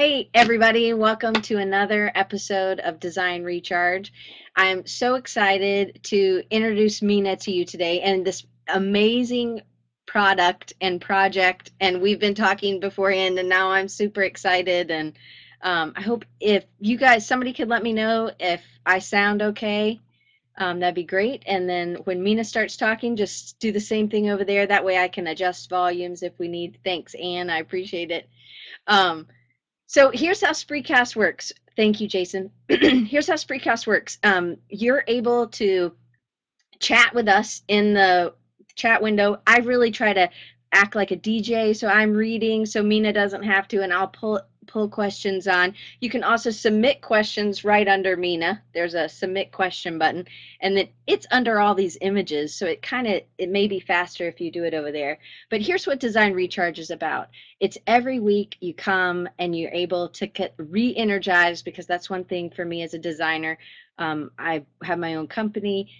Hey, everybody, welcome to another episode of Design Recharge. I'm so excited to introduce Meena to you today and this amazing product and project. And we've been talking beforehand, and now I'm super excited. And um, I hope if you guys, somebody could let me know if I sound okay. Um, that'd be great. And then when Meena starts talking, just do the same thing over there. That way I can adjust volumes if we need. Thanks, Anne. I appreciate it. Um, so here's how Spreecast works. Thank you, Jason. here's how Spreecast works. Um, you're able to chat with us in the chat window. I really try to act like a DJ, so I'm reading so Meena doesn't have to, and I'll pull pull questions on. You can also submit questions right under Meena. There's a submit question button and then it's under all these images. So it kind of, it may be faster if you do it over there. But here's what Design Recharge is about. It's every week you come and you're able to get re-energized because that's one thing for me as a designer. Um, I have my own company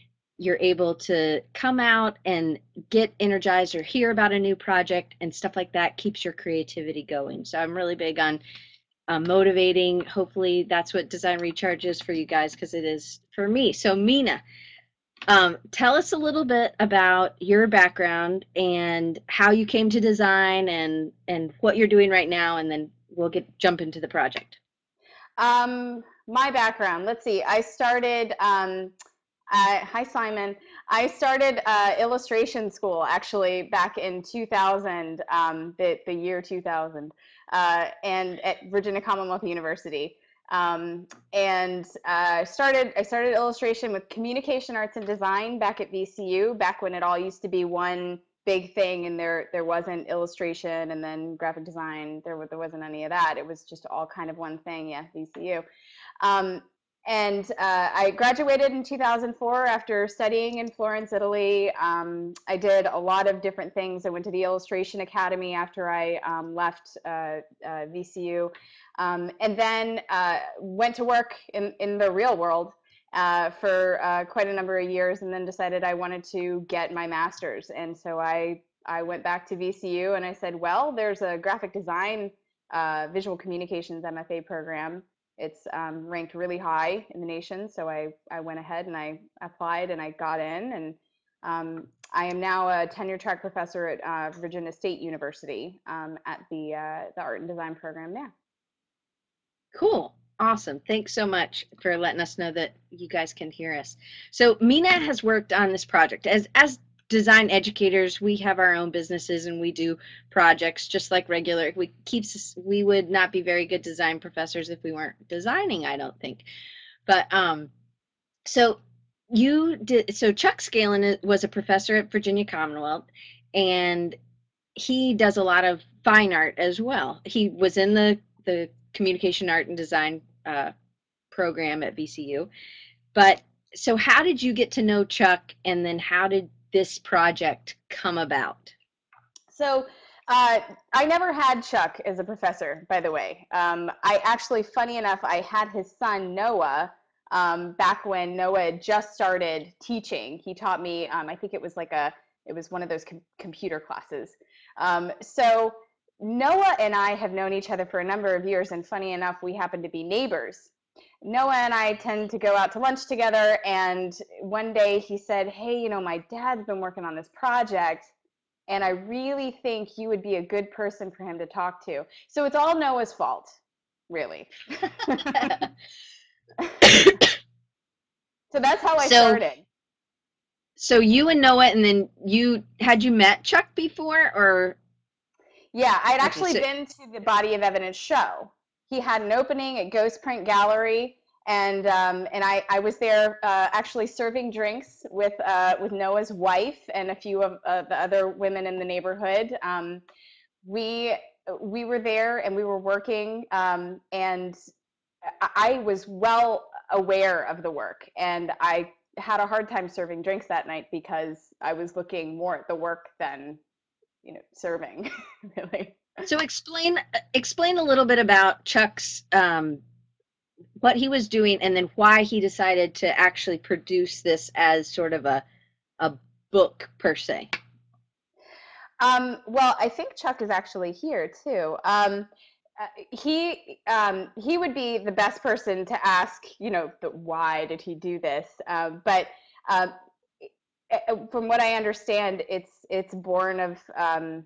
you're able to come out and get energized or hear about a new project and stuff like that keeps your creativity going. So I'm really big on uh, motivating. Hopefully that's what Design Recharge is for you guys because it is for me. So Meena, um, tell us a little bit about your background and how you came to design and and what you're doing right now, and then we'll get jump into the project. Um, my background. Let's see. I started. Um, uh, hi, Simon. I started uh, illustration school actually back in 2000, um, the, the year 2000, uh, and at Virginia Commonwealth University. Um, and uh, started I started illustration with communication arts and design back at VCU, back when it all used to be one big thing, and there there wasn't illustration and then graphic design. There there wasn't any of that. It was just all kind of one thing. Yeah, VCU. Um, and uh, I graduated in 2004 after studying in Florence, Italy. Um, I did a lot of different things. I went to the Illustration Academy after I um, left uh, uh, VCU, um, and then uh, went to work in, in the real world uh, for uh, quite a number of years, and then decided I wanted to get my master's. And so I I went back to VCU and I said, well, there's a graphic design, visual communications MFA program it's um, ranked really high in the nation. So I, I went ahead and I applied and I got in. And um, I am now a tenure track professor at uh, Virginia State University um, at the, uh, the art and design program there. Cool. Awesome. Thanks so much for letting us know that you guys can hear us. So Meena has worked on this project as as design educators we have our own businesses and we do projects just like regular we keeps we would not be very good design professors if we weren't designing i don't think. But um so you did so chuck scalin was a professor at virginia commonwealth and he does a lot of fine art as well. He was in the the communication art and design uh, program at vcu but so how did you get to know chuck and then how did this project come about? So uh, I never had Chuck as a professor, by the way. Um, I actually, funny enough, I had his son Noah um, back when Noah just started teaching. He taught me, um, I think it was like a, it was one of those com computer classes. Um, so Noah and I have known each other for a number of years, and funny enough, we happen to be neighbors. Noah and I tend to go out to lunch together. And one day he said, Hey, you know, my dad's been working on this project, and I really think you would be a good person for him to talk to. So it's all Noah's fault, really. so that's how I so, started. So you and Noah, and then you had you met Chuck before, or? Yeah, I'd actually been to the Body of Evidence show he had an opening at Ghost Print Gallery, and um, and I, I was there uh, actually serving drinks with uh, with Noah's wife and a few of uh, the other women in the neighborhood. Um, we we were there and we were working, um, and I was well aware of the work, and I had a hard time serving drinks that night because I was looking more at the work than you know serving really so explain explain a little bit about Chuck's um, what he was doing and then why he decided to actually produce this as sort of a a book per se. Um, well, I think Chuck is actually here too. Um, uh, he um, he would be the best person to ask. You know, the, why did he do this? Uh, but um, from what I understand, it's it's born of um,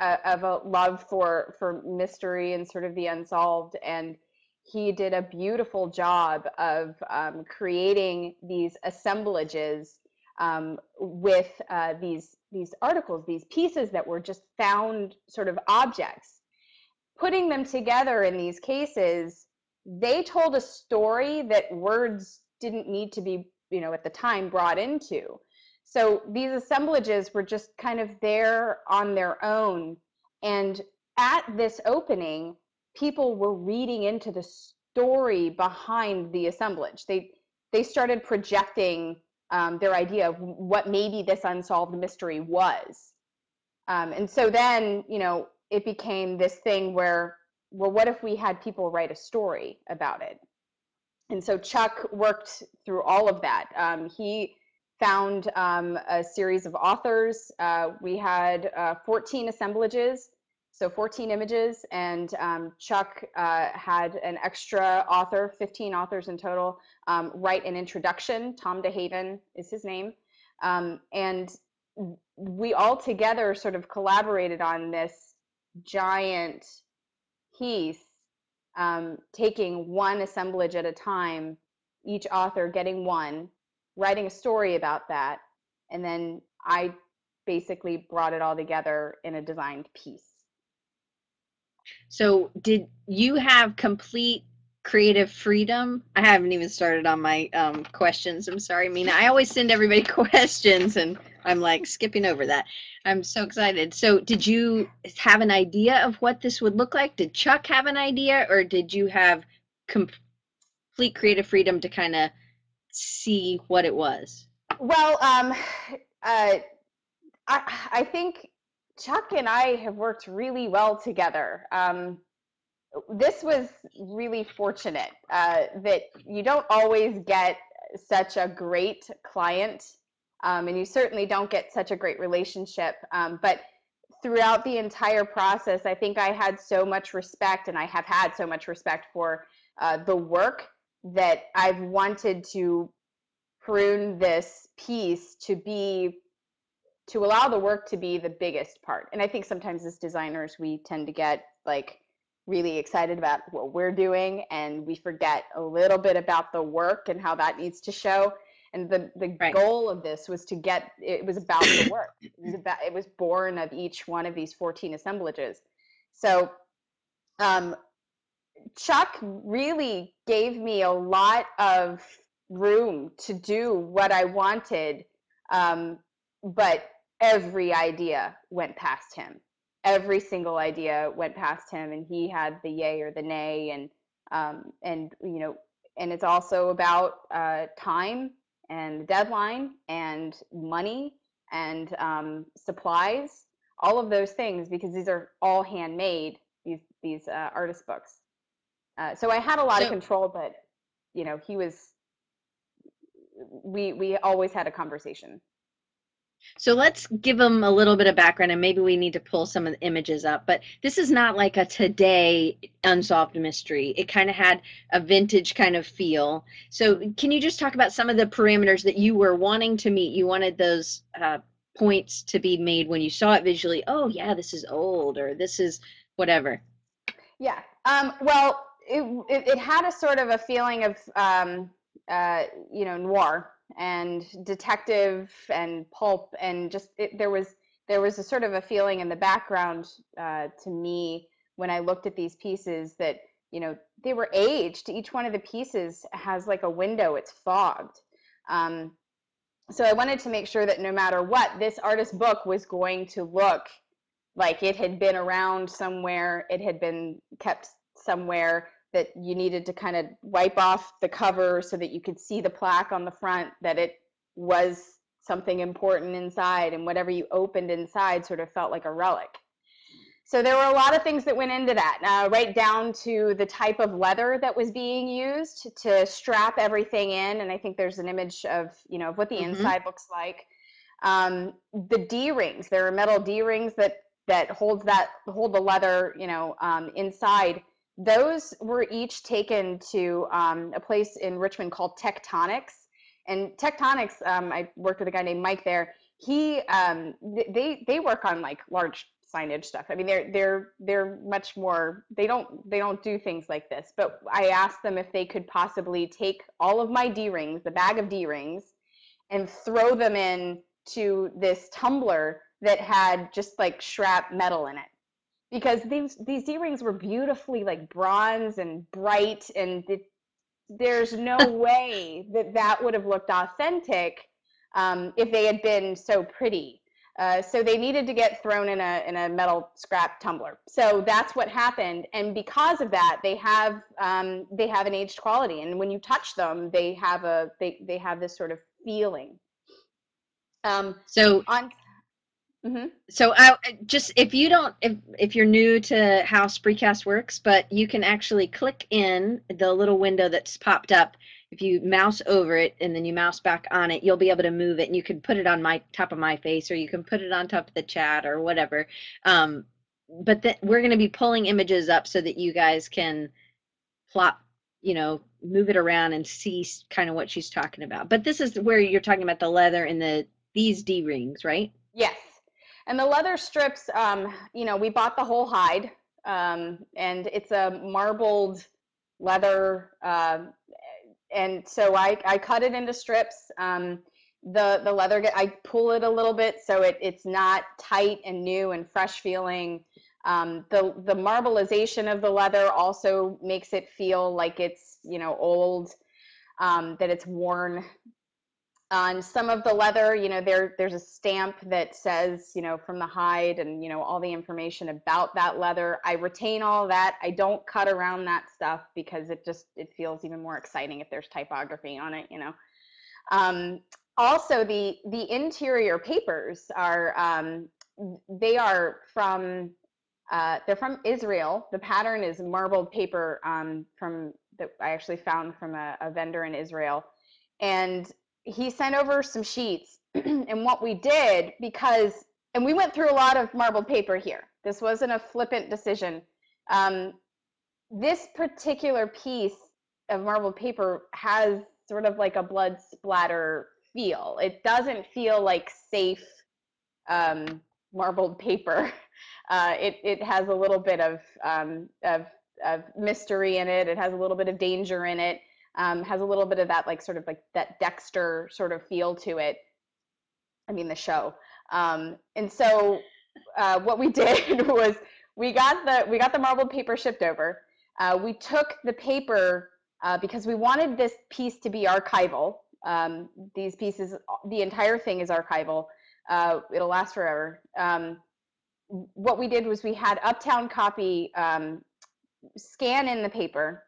of a love for for mystery and sort of the unsolved and he did a beautiful job of um, creating these assemblages um, with uh, these these articles, these pieces that were just found sort of objects. Putting them together in these cases, they told a story that words didn't need to be, you know, at the time brought into. So these assemblages were just kind of there on their own. And at this opening, people were reading into the story behind the assemblage. They they started projecting um, their idea of what maybe this unsolved mystery was. Um, and so then, you know, it became this thing where, well, what if we had people write a story about it? And so Chuck worked through all of that. Um, he found um, a series of authors. Uh, we had uh, 14 assemblages, so 14 images, and um, Chuck uh, had an extra author, 15 authors in total, um, write an introduction. Tom DeHaven is his name. Um, and we all together sort of collaborated on this giant piece, um, taking one assemblage at a time, each author getting one, writing a story about that, and then I basically brought it all together in a designed piece. So, did you have complete creative freedom? I haven't even started on my um, questions. I'm sorry, Meena. I always send everybody questions, and I'm like skipping over that. I'm so excited. So, did you have an idea of what this would look like? Did Chuck have an idea, or did you have complete creative freedom to kind of see what it was? Well, um, uh, I, I think Chuck and I have worked really well together. Um, this was really fortunate uh, that you don't always get such a great client, um, and you certainly don't get such a great relationship. Um, but throughout the entire process, I think I had so much respect, and I have had so much respect for uh, the work that I've wanted to prune this piece to be to allow the work to be the biggest part. And I think sometimes as designers we tend to get like really excited about what we're doing and we forget a little bit about the work and how that needs to show. And the, the right. goal of this was to get it was about the work. It was about it was born of each one of these 14 assemblages. So um, Chuck really gave me a lot of room to do what I wanted, um, but every idea went past him. Every single idea went past him, and he had the yay or the nay, and um, and you know, and it's also about uh, time and the deadline and money and um, supplies, all of those things, because these are all handmade. These these uh, artist books. Uh, so I had a lot so, of control, but you know, he was. We we always had a conversation. So let's give them a little bit of background and maybe we need to pull some of the images up. But this is not like a today unsolved mystery. It kind of had a vintage kind of feel. So can you just talk about some of the parameters that you were wanting to meet? You wanted those uh, points to be made when you saw it visually. Oh, yeah, this is old or this is whatever. Yeah. Um, well, it, it, had a sort of a feeling of, um, uh, you know, noir and detective and pulp and just it, there was there was a sort of a feeling in the background uh, to me when I looked at these pieces that you know they were aged. Each one of the pieces has like a window; it's fogged. Um, so I wanted to make sure that no matter what, this artist book was going to look like it had been around somewhere, it had been kept somewhere, that you needed to kind of wipe off the cover so that you could see the plaque on the front that it was something important inside and whatever you opened inside sort of felt like a relic. So there were a lot of things that went into that, uh, right down to the type of leather that was being used to strap everything in. And I think there's an image of, you know, of what the mm-hmm. inside looks like. Um, the D rings, there are metal D rings that that holds that hold the leather, you know, um, inside. Those were each taken to um, a place in Richmond called Tectonics. And Tectonics, um, I worked with a guy named Mike there. He, um, they, they work on like large signage stuff. I mean, they're they're they're much more. They don't they don't do things like this. But I asked them if they could possibly take all of my D rings, the bag of D rings, and throw them in to this tumbler that had just like scrap metal in it because these these D-rings were beautifully like bronze and bright and it, there's no way that that would have looked authentic um, if they had been so pretty. Uh, so they needed to get thrown in a in a metal scrap tumbler. So that's what happened, and because of that, they have um, they have an aged quality, and when you touch them, they have a they they have this sort of feeling. Um, so on Mm-hmm. So I just if you don't if if you're new to how Spreecast works, but you can actually click in the little window that's popped up. If you mouse over it and then you mouse back on it, you'll be able to move it, and you can put it on my top of my face, or you can put it on top of the chat, or whatever. Um, but that we're going to be pulling images up so that you guys can plop, you know, move it around and see kind of what she's talking about. But this is where you're talking about the leather and the these D rings, right? Yes. And the leather strips, um, you know, we bought the whole hide, um, and it's a marbled leather, uh, and so I, I cut it into strips. Um, the the leather, I pull it a little bit so it, it's not tight and new and fresh feeling. Um, the the marbleization of the leather also makes it feel like it's you know old, um, that it's worn on some of the leather you know there there's a stamp that says you know from the hide and you know all the information about that leather. I retain all that. I don't cut around that stuff because it just it feels even more exciting if there's typography on it you know. Um, also the the interior papers are um, they are from uh, they're from israel. The pattern is marbled paper um, from that i actually found from a, a vendor in israel. And he sent over some sheets and what we did because and we went through a lot of marbled paper here. This wasn't a flippant decision. Um, this particular piece of marbled paper has sort of like a blood splatter feel. It doesn't feel like safe um, marbled paper. Uh, it, it has a little bit of, um, of, of mystery in it. It has a little bit of danger in it um, has a little bit of that like sort of like that Dexter sort of feel to it. I mean the show. Um, and so uh, what we did was we got the we got the marbled paper shipped over. Uh, we took the paper uh, because we wanted this piece to be archival. Um, these pieces, the entire thing is archival. Uh, it'll last forever. Um, what we did was we had Uptown Copy um, scan in the paper.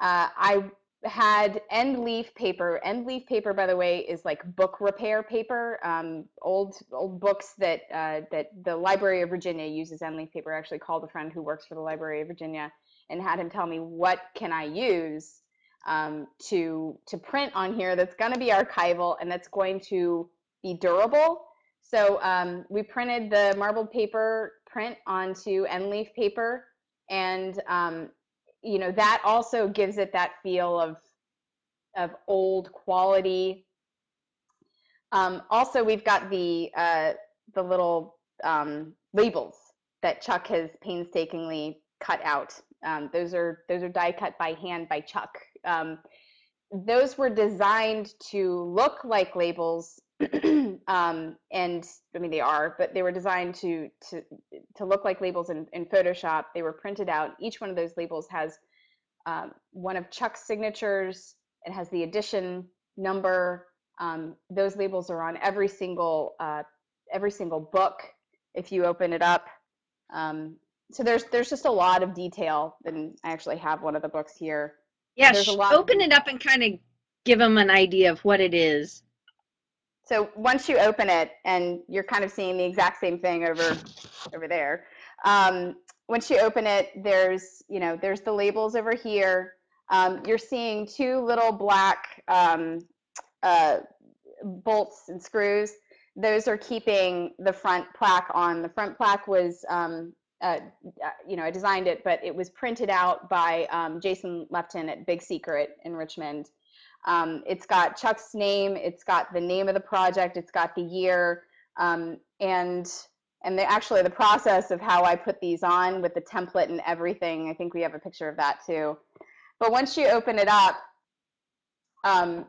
Uh, I had end leaf paper. End leaf paper, by the way, is like book repair paper. Um, old old books that uh, that the Library of Virginia uses end leaf paper. I actually called a friend who works for the Library of Virginia and had him tell me what can I use um, to to print on here that's going to be archival and that's going to be durable. So um, we printed the marbled paper print onto end leaf paper and um, you know that also gives it that feel of of old quality. Um, also we've got the uh, the little um, labels that chuck has painstakingly cut out. Um, those are those are die cut by hand by chuck. Um, those were designed to look like labels um, and I mean they are, but they were designed to to to look like labels in, in Photoshop. They were printed out. Each one of those labels has um, one of Chuck's signatures. It has the edition number. Um, those labels are on every single uh, every single book. If you open it up, um, so there's there's just a lot of detail. And I actually have one of the books here. Yeah, open it up and kind of give them an idea of what it is. So once you open it and you're kind of seeing the exact same thing over over there, um, once you open it, there's you know there's the labels over here. Um, you're seeing two little black um, uh, bolts and screws. those are keeping the front plaque on. The front plaque was, um, uh, uh, you know, I designed it, but it was printed out by um, Jason Lepton at Big Secret in Richmond. Um, it's got Chuck's name, it's got the name of the project, it's got the year, um, and and the, actually the process of how I put these on with the template and everything. I think we have a picture of that too. But once you open it up, um,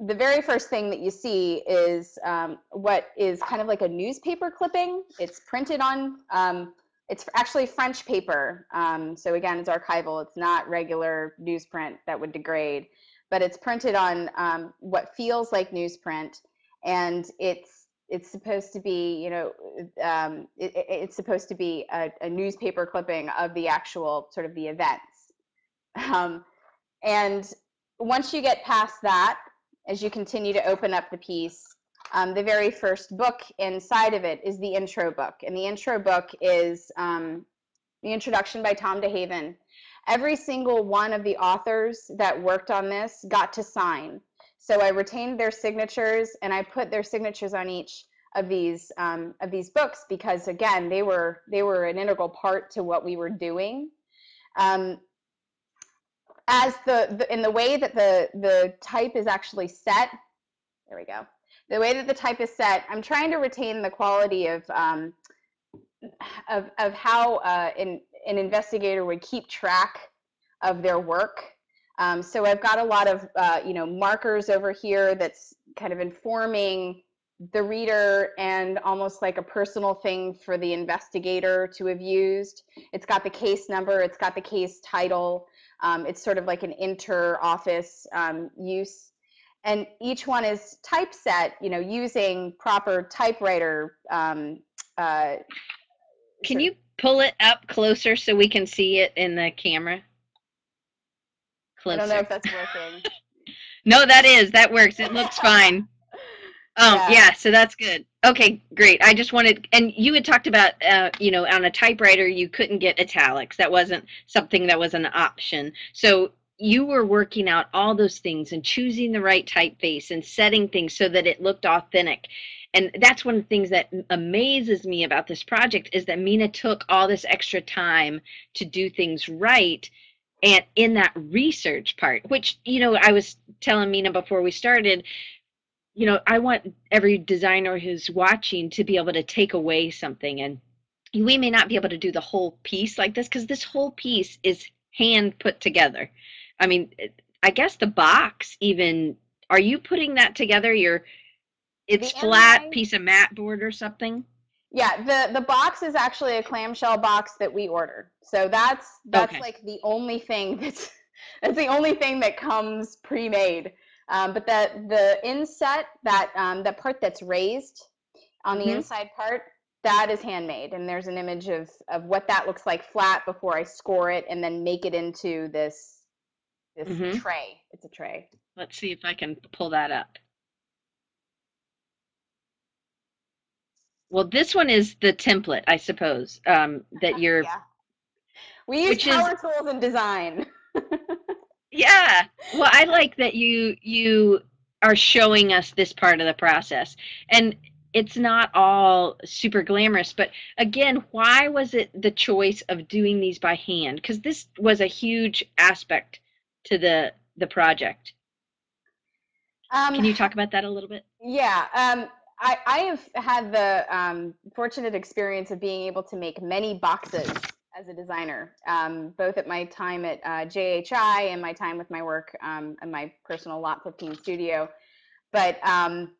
the very first thing that you see is um, what is kind of like a newspaper clipping. It's printed on, um, it's actually French paper. Um, so again, it's archival. It's not regular newsprint that would degrade, but it's printed on um, what feels like newsprint. And it's it's supposed to be, you know, um, it, it's supposed to be a, a, newspaper clipping of the actual sort of the events. Um, and once you get past that, as you continue to open up the piece, um, the very first book inside of it is the intro book. And the intro book is um, the introduction by Tom DeHaven. Every single one of the authors that worked on this got to sign. So I retained their signatures and I put their signatures on each of these um, of these books because again they were they were an integral part to what we were doing. Um, as the, the in the way that the the type is actually set there we go the way that the type is set i'm trying to retain the quality of um, of, of how uh, an, an investigator would keep track of their work um, so i've got a lot of uh, you know markers over here that's kind of informing the reader and almost like a personal thing for the investigator to have used it's got the case number it's got the case title um, it's sort of like an inter-office um, use. And each one is typeset, you know, using proper typewriter. Um, uh, can you pull it up closer so we can see it in the camera? Closer. I don't know if that's working. no, that is. That works. It looks fine. Um, yeah. yeah. so that's good. Okay, great. I just wanted, and you had talked about, uh, you know, on a typewriter you couldn't get italics. That wasn't something that was an option. So you were working out all those things and choosing the right typeface and setting things so that it looked authentic. And that's one of the things that amazes me about this project is that Meena took all this extra time to do things right and in that research part which you know i was telling meena before we started you know, I want every designer who's watching to be able to take away something. And we may not be able to do the whole piece like this because this whole piece is hand put together. I mean, I guess the box even, are you putting that together? You're, it's the flat MI, piece of mat board or something? Yeah, the the box is actually a clamshell box that we ordered. So that's that's okay. like the only thing that's that's the only thing that comes pre-made. Um, but the the inset that um, that part that's raised on the mm-hmm. inside part that is handmade, and there's an image of of what that looks like flat before I score it and then make it into this this mm-hmm. tray. It's a tray. Let's see if I can pull that up. Well, this one is the template, I suppose, um, that you're. yeah. We use power is, tools in design. Yeah. Well, I like that you you are showing us this part of the process. And it's not all super glamorous, but again, why was it the choice of doing these by hand? Because this was a huge aspect to the the project. Um, Can you talk about that a little bit? Yeah. Um, I, I have had the um, fortunate experience of being able to make many boxes as a designer, um, both at my time at uh, JHI and my time with my work um, in my personal Lot 15 studio. But um,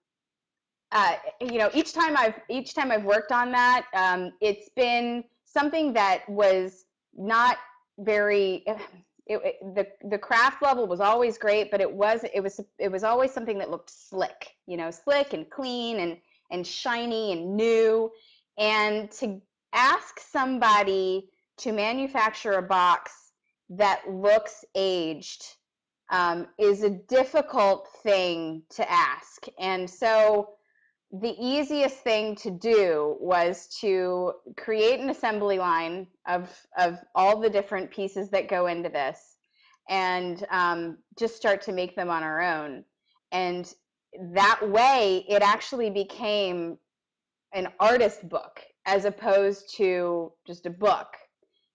uh, you know, each time I've each time I've worked on that, um, it's been something that was not very. It, the the craft level was always great, but it was it was it was always something that looked slick, you know, slick and clean and and shiny and new. And to ask somebody to manufacture a box that looks aged um, is a difficult thing to ask. And so the easiest thing to do was to create an assembly line of, of all the different pieces that go into this and um, just start to make them on our own. And that way, it actually became an artist book as opposed to just a book.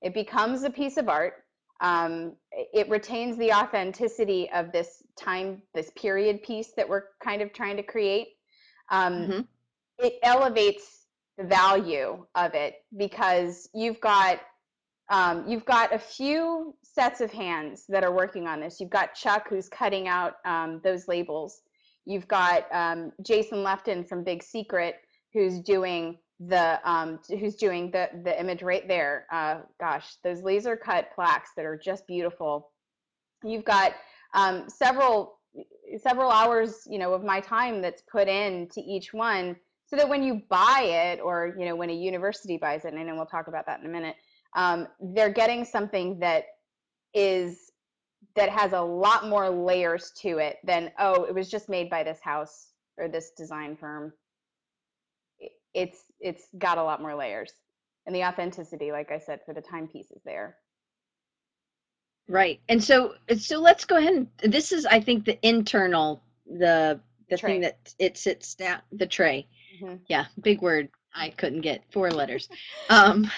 It becomes a piece of art. Um, it retains the authenticity of this time, this period piece that we're kind of trying to create. Um, hmm it elevates the value of it because you've got um, you've got a few sets of hands that are working on this. You've got Chuck who's cutting out um, those labels. You've got um, Jason Lefton from Big Secret who's doing the um, who's doing the the image right there. Uh, gosh, those laser cut plaques that are just beautiful. You've got um, several several hours, you know, of my time that's put into each one, so that when you buy it, or you know, when a university buys it, and I know we'll talk about that in a minute, um, they're getting something that is that has a lot more layers to it than oh, it was just made by this house or this design firm. It's it's got a lot more layers. And the authenticity like i said for the timepiece is there Right. And so so let's go ahead and this is I think the internal the the Tray. thing that it sits down the tray. Mhm. Yeah, big word. I couldn't get four letters. Um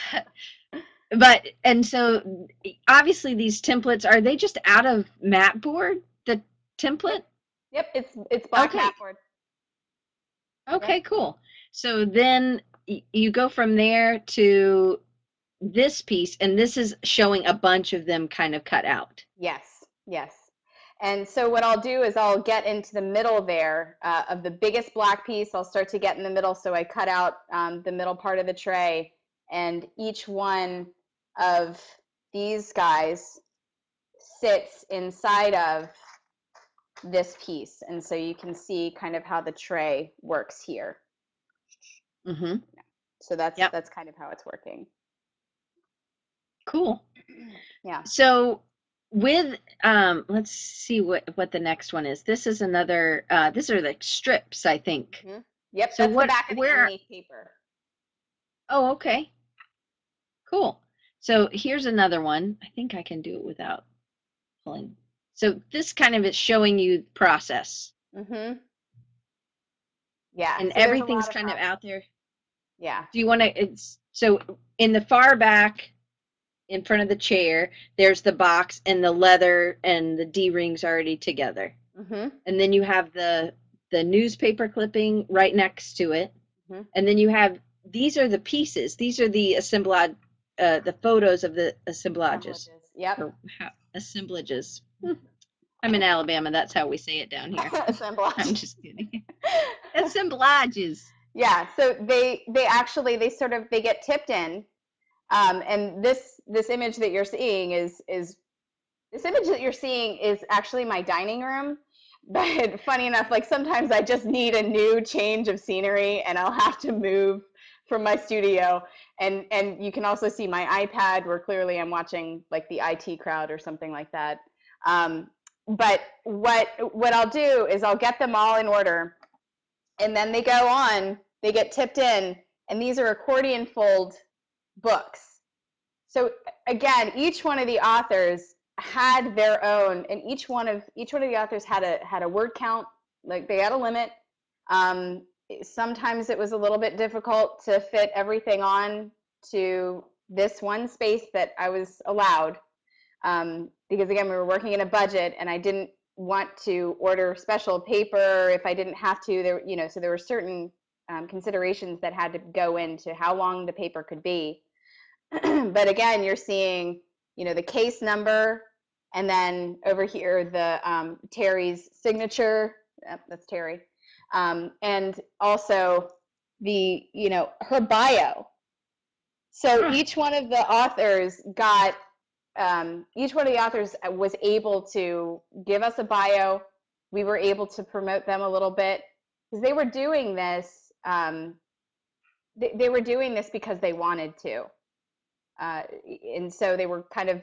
but and so obviously these templates are they just out of mat board the template? yep it's it's black Okay. mat board Okay, cool. So then you go from there to this piece and this is showing a bunch of them kind of cut out. yes yes and so what i'll do is i'll get into the middle there uh, of the biggest black piece i'll start to get in the middle so i cut out um, the middle part of the tray and each one of these guys sits inside of this piece and so you can see kind of how the tray works here Mhm. so that's Yep. that's kind of how it's working Cool. yeah So with um let's see what what the next one is. This is another uh these are the strips, I think. yep So what- back of where- the paper Oh, okay. Cool. So here's another one. I think I can do it without pulling. So this kind of is showing you the process. mm-hmm yeah And so everything's kind of process. out there. yeah Do you want to it's so in the far back in front of the chair, there's the box and the leather and the D-rings already together. mm-hmm. And then you have the the newspaper clipping right next to it. Mhm. and then you have these are the pieces these are the assemblage uh, the photos of the assemblages yep. Or how, assemblages. I'm in alabama that's how we say it down here. Assemblage. I'm just kidding. Assemblages. Yeah so they they actually they sort of they get tipped in um, and this this image that you're seeing is is this image that you're seeing is actually my dining room but funny enough like sometimes i just need a new change of scenery and i'll have to move from my studio. And and you can also see my ipad where clearly i'm watching like the it crowd or something like that. Um, but what what i'll do is i'll get them all in order and then they go on they get tipped in and these are accordion fold books. So again each one of the authors had their own and each one of each one of the authors had a had a word count like they had a limit. Um, sometimes it was a little bit difficult to fit everything on to this one space that i was allowed um, because again we were working in a budget and i didn't want to order special paper. If i didn't have to there you know so there were certain um, considerations that had to go into how long the paper could be but again you're seeing you know the case number and then over here the um, terry's signature. That's terry. Um, and also the you know her bio. So each one of the authors got um, each one of the authors was able to give us a bio. We were able to promote them a little bit. Because they were doing this um, they, they were doing this because they wanted to uh, and so they were kind of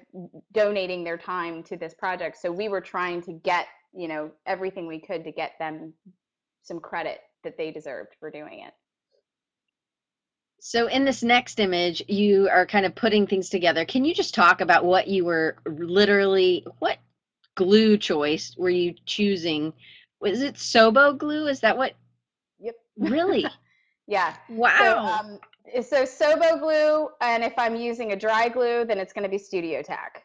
donating their time to this project so we were trying to get you know everything we could to get them some credit that they deserved for doing it so in this next image you are kind of putting things together can you just talk about what you were literally what glue choice were you choosing Was it Sobo glue? Is that what? Yep. Really? yeah. Wow. So, um, so Sobo glue, and if I'm using a dry glue, then it's going to be Studio Tack.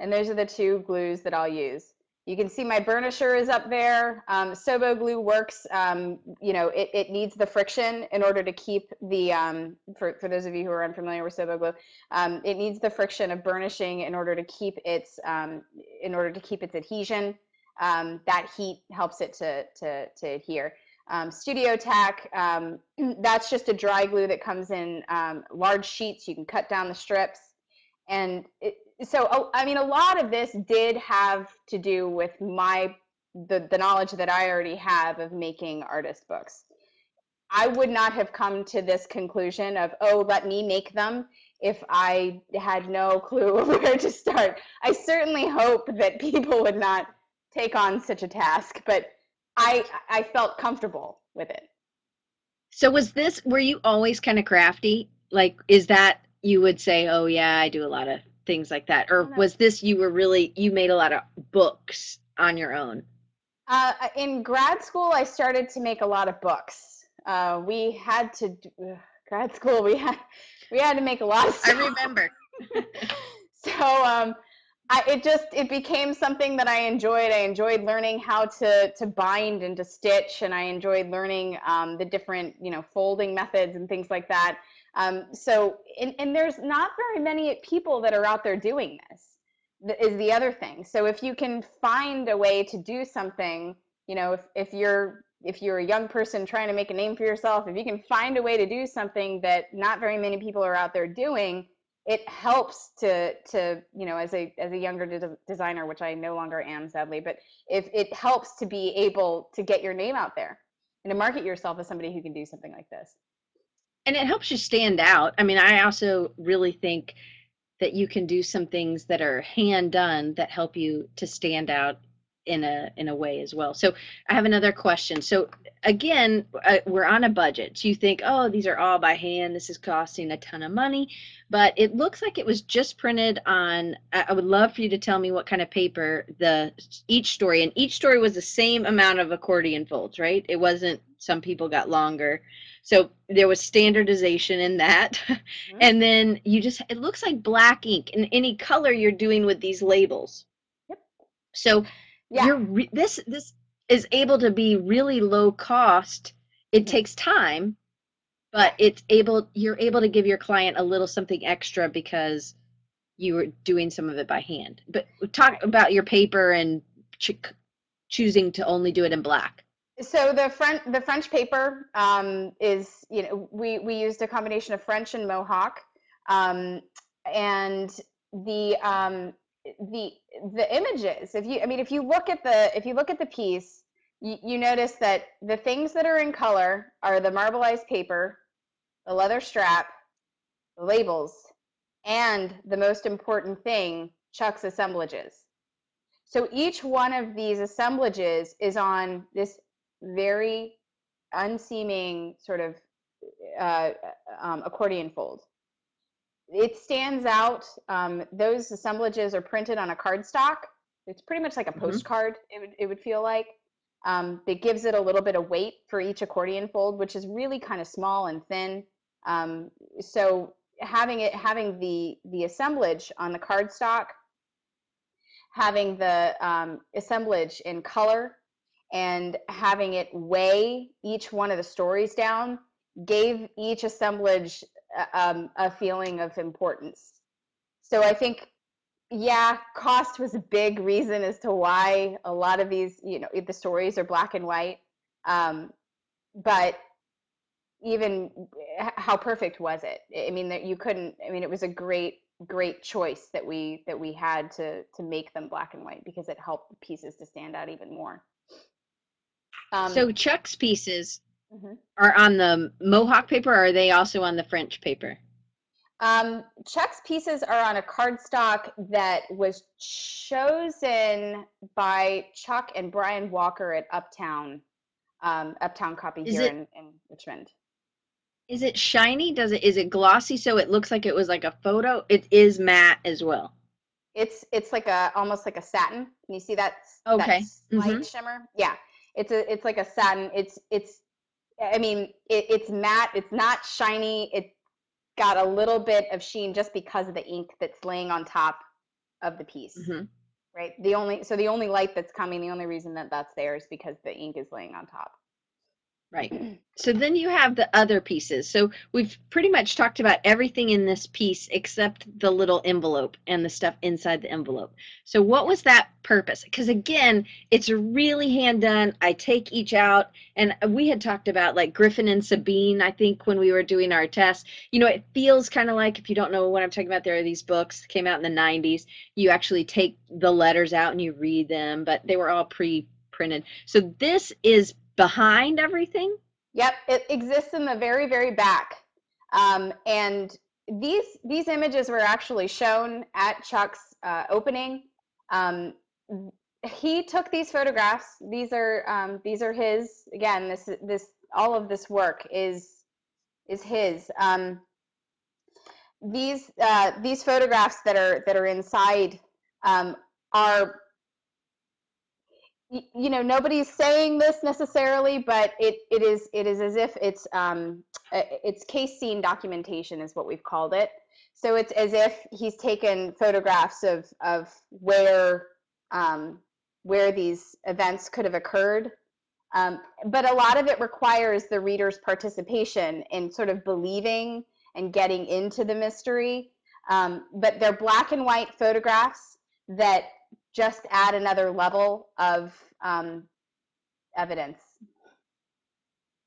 And those are the two glues that I'll use. You can see my burnisher is up there. Um, Sobo glue works, um, you know, it, it needs the friction in order to keep the, um, for, for those of you who are unfamiliar with Sobo glue, um, it needs the friction of burnishing in order to keep its, um, in order to keep its adhesion. Um, that heat helps it to, to, to adhere. Um, Studio Tack, um, that's just a dry glue that comes in um, large sheets. You can cut down the strips. And it, so, oh, I mean, a lot of this did have to do with my, the, the knowledge that I already have of making artist books. I would not have come to this conclusion of, oh, let me make them if I had no clue where to start. I certainly hope that people would not take on such a task, but I I felt comfortable with it. So was this were you always kind of crafty? Like is that you would say, "Oh yeah, I do a lot of things like that." Or was this you were really you made a lot of books on your own? Uh, in grad school, I started to make a lot of books. Uh, we had to uh, grad school. We had we had to make a lot of stuff. I remember. so um, I, it just it became something that I enjoyed. I enjoyed learning how to to bind and to stitch, and I enjoyed learning um, the different you know folding methods and things like that. Um, so and, and there's not very many people that are out there doing this. Is the other thing. So if you can find a way to do something, you know, if if you're if you're a young person trying to make a name for yourself, if you can find a way to do something that not very many people are out there doing, it helps to to you know as a as a younger de- designer which i no longer am sadly but if it helps to be able to get your name out there and to market yourself as somebody who can do something like this. And it helps you stand out. I mean i also really think that you can do some things that are hand done that help you to stand out in a in a way as well. So I have another question. So again, uh, we're on a budget. So you think, oh, these are all by hand. This is costing a ton of money, but it looks like it was just printed on. I would love for you to tell me what kind of paper the each story and each story was the same amount of accordion folds, right? It wasn't. Some people got longer. So there was standardization in that. Mm-hmm. And then you just, it looks like black ink and any color you're doing with these labels. Yep. So yeah. you're re- this this is able to be really low cost it mm-hmm. takes time but it's able you're able to give your client a little something extra because you were doing some of it by hand but talk about your paper and ch- choosing to only do it in black so the french the french paper um, is you know we we used a combination of french and mohawk um, and the um, the the images. If you i mean if you look at the if you look at the piece you, you notice that the things that are in color are the marbleized paper the leather strap the labels and the most important thing chuck's assemblages. So each one of these assemblages is on this very unseeming sort of uh, um, accordion fold it stands out. Um, those assemblages are printed on a cardstock. It's pretty much like a mm-hmm. postcard. Mm-hmm. It would it would feel like. Um, it gives it a little bit of weight for each accordion fold, which is really kind of small and thin. Um, so having it having the the assemblage on the cardstock, having the um, assemblage in color, and having it weigh each one of the stories down gave each assemblage um, a feeling of importance. So I think, yeah, cost was a big reason as to why a lot of these, you know, the stories are black and white. Um, but even how perfect was it? I mean, that you couldn't. I mean, it was a great, great choice that we that we had to to make them black and white because it helped pieces to stand out even more. Um, so Chuck's pieces mm-hmm. are on the Mohawk paper, or are they also on the French paper? Um, Chuck's pieces are on a cardstock that was chosen by Chuck and Brian Walker at Uptown, um, Uptown Copy is here it, in, in Richmond. Is it shiny? Does it is it glossy so it looks like it was like a photo? It is matte as well. It's it's like a almost like a satin. Can you see that? Okay. That light mm-hmm. shimmer. Yeah it's a it's like a satin. It's it's I mean it, it's matte. It's not shiny. It got a little bit of sheen just because of the ink that's laying on top of the piece. Mhm. Right. The only so the only light that's coming, the only reason that that's there is because the ink is laying on top. Right. So then you have the other pieces. So we've pretty much talked about everything in this piece except the little envelope and the stuff inside the envelope. So what was that purpose? Because again, it's really hand done. I take each out and we had talked about like Griffin and Sabine, I think when we were doing our test. You know, it feels kind of like if you don't know what I'm talking about, there are these books came out in the 90s. You actually take the letters out and you read them, but they were all pre-printed. So this is behind everything? Yep, it exists in the very, very back. Um, and these these images were actually shown at Chuck's uh, opening. Um, he took these photographs. These are um, these are his. Again, this this all of this work is is his. Um, these uh, these photographs that are that are inside um, are you know nobody's saying this necessarily but it it is it is as if it's um it's case scene documentation is what we've called it. So it's as if he's taken photographs of of where um where these events could have occurred. Um, but a lot of it requires the reader's participation in sort of believing and getting into the mystery. Um, but they're black and white photographs that just add another level of um, evidence.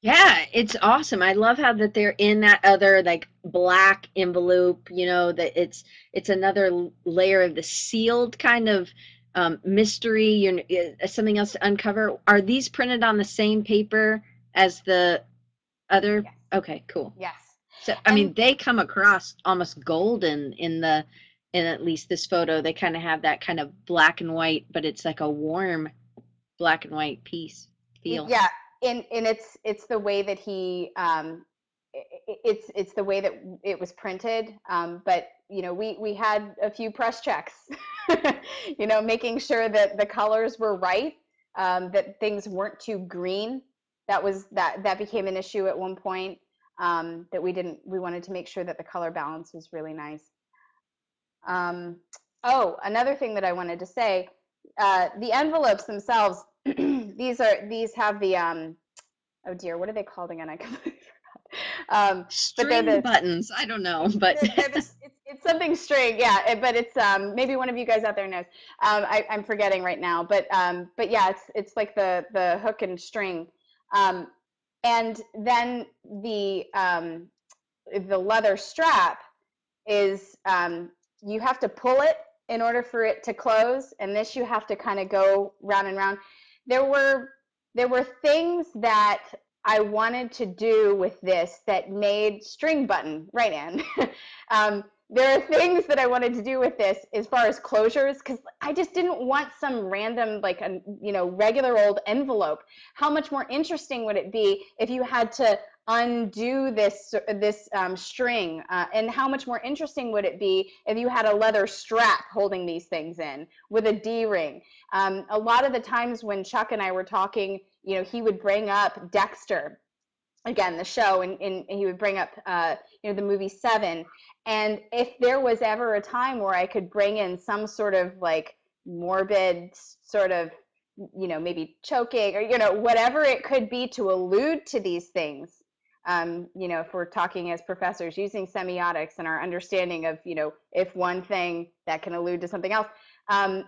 Yeah, it's awesome. I love how that they're in that other like black envelope, you know, that it's it's another layer of the sealed kind of um, mystery, you know, uh, something else to uncover. Are these printed on the same paper as the other? Yes. Okay, cool. Yes. So I mean, they come across almost golden in the in at least this photo. They kind of have that kind of black and white, but it's like a warm black and white piece feel. Yeah, and and it's it's the way that he um, it's it's the way that it was printed. Um, but you know, we we had a few press checks. you know, making sure that the colors were right, um, that things weren't too green. That was that that became an issue at one point. Um, that we didn't we wanted to make sure that the color balance was really nice. Um, oh, another thing that I wanted to say, uh, the envelopes themselves, these are these have the um, oh dear, what are they called again? I completely forgot. Um, string the, buttons. I don't know, but it's, it's, something string, yeah. But it's um, maybe one of you guys out there knows. Um, I, am forgetting right now, but um, but yeah, it's it's like the the hook and string, um, and then the um, the leather strap is um, you have to pull it in order for it to close and this you have to kind of go round and round. There were there were things that i wanted to do with this that made string button right in um, there are things that i wanted to do with this as far as closures because i just didn't want some random like a you know regular old envelope. How much more interesting would it be if you had to undo this this um, string uh, and how much more interesting would it be if you had a leather strap holding these things in with a d-ring? Um, a lot of the times when chuck and i were talking you know he would bring up dexter again the show and, and he would bring up uh, you know the movie seven and if there was ever a time where i could bring in some sort of like morbid sort of you know maybe choking or you know whatever it could be to allude to these things um, you know, if we're talking as professors using semiotics and our understanding of, you know, if one thing that can allude to something else, um,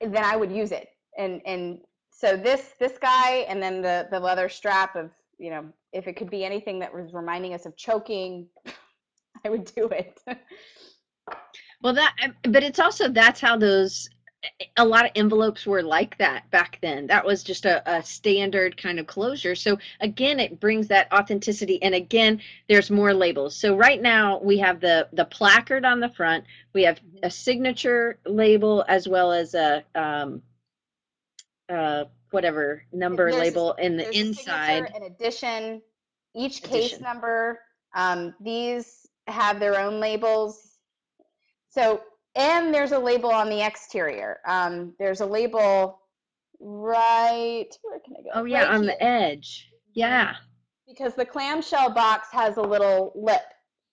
then I would use it. And and so this this guy, and then the the leather strap of, you know, if it could be anything that was reminding us of choking, I would do it. well, that, but it's also that's how those a lot of envelopes were like that back then. That was just a, a, standard kind of closure. So again, it brings that authenticity. And again, there's more labels. So right now we have the the placard on the front. We have a signature label as well as a um, uh, whatever number there's, label in the inside. In addition, each case number. Um, these have their own labels. So and there's a label on the exterior. Um, there's a label right, where can I go? Oh yeah, Right on here. the edge. Yeah. because the clamshell box has a little lip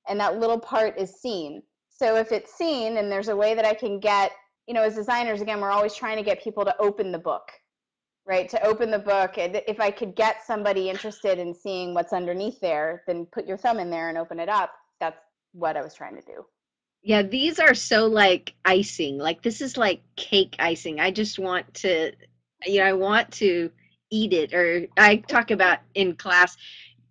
and that little part is seen. So if it's seen and there's a way that I can get, you know, as designers, again, we're always trying to get people to open the book, right? To open the book. And if I could get somebody interested in seeing what's underneath there, then put your thumb in there and open it up. That's what I was trying to do. Yeah, these are so like icing. Like this is like cake icing. I just want to, you know, I want to eat it. Or I talk about in class,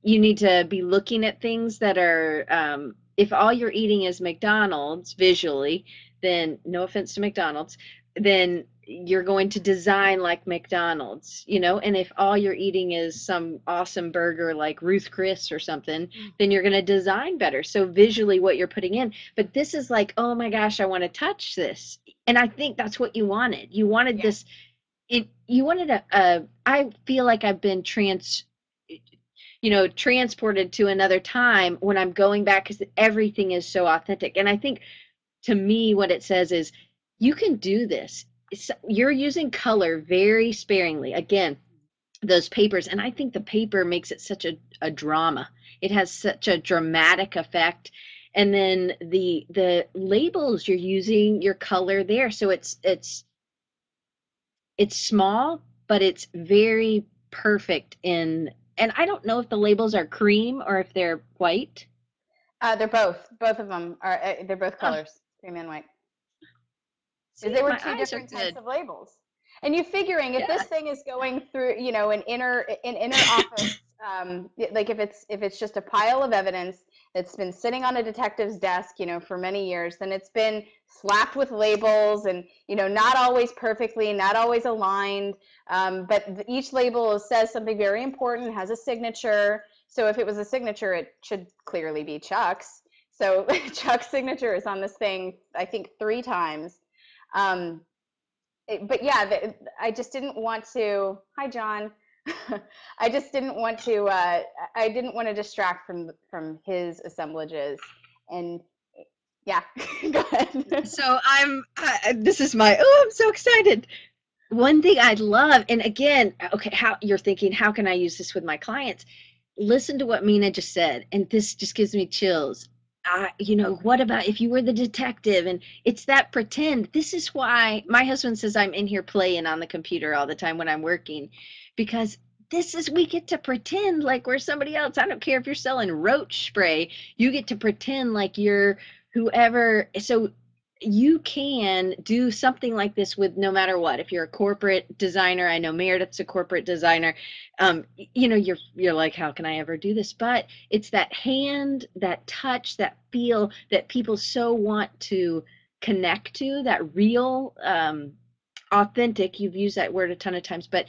you need to be looking at things that are, um, if all you're eating is McDonald's visually, then no offense to McDonald's, then you're going to design like McDonald's, you know? And if all you're eating is some awesome burger like Ruth Chris or something, mm. then you're going to design better. So visually what you're putting in. But this is like, oh my gosh, I want to touch this. And I think that's what you wanted. You wanted Yeah. this it you wanted a, a I feel like I've been trans you know transported to another time when I'm going back cuz everything is so authentic. And I think to me what it says is you can do this. You're using color very sparingly. Again, those papers and i think the paper makes it such a, a drama it has such a dramatic effect and then the the labels you're using your color there so it's it's it's small but it's very perfect in and i don't know if the labels are cream or if they're white Uh, they're both. Both of them are. Uh, they're both Oh. colors, cream and white. See, there were two different types of labels. And you're figuring if Yeah. this thing is going through, you know, an inner an inner office, um, like if it's if it's just a pile of evidence that's been sitting on a detective's desk, you know, for many years, then it's been slapped with labels and you know not always perfectly, not always aligned. Um, but each label says something very important, has a signature. So if it was a signature, it should clearly be Chuck's. So Chuck's signature is on this thing, I think, three times. Um, it- but yeah, the, I just didn't want to. Hi, John. I just didn't want to. Uh, I didn't want to distract from from his assemblages, and yeah, go ahead. so i'm I, this is my oh i'm so excited one thing i love and again okay how you're thinking how can i use this with my clients listen to what Meena just said and this just gives me chills I, you know what about if you were the detective? And it's that pretend. This is why my husband says i'm in here playing on the computer all the time when i'm working because this is we get to pretend like we're somebody else. I don't care if you're selling roach spray. You get to pretend like you're whoever. So you can do something like this with no matter what. If you're a corporate designer i know meredith's a corporate designer um, you know you're you're like how can i ever do this? But it's that hand that touch that feel that people so want to connect to that real um, authentic you've used that word a ton of times but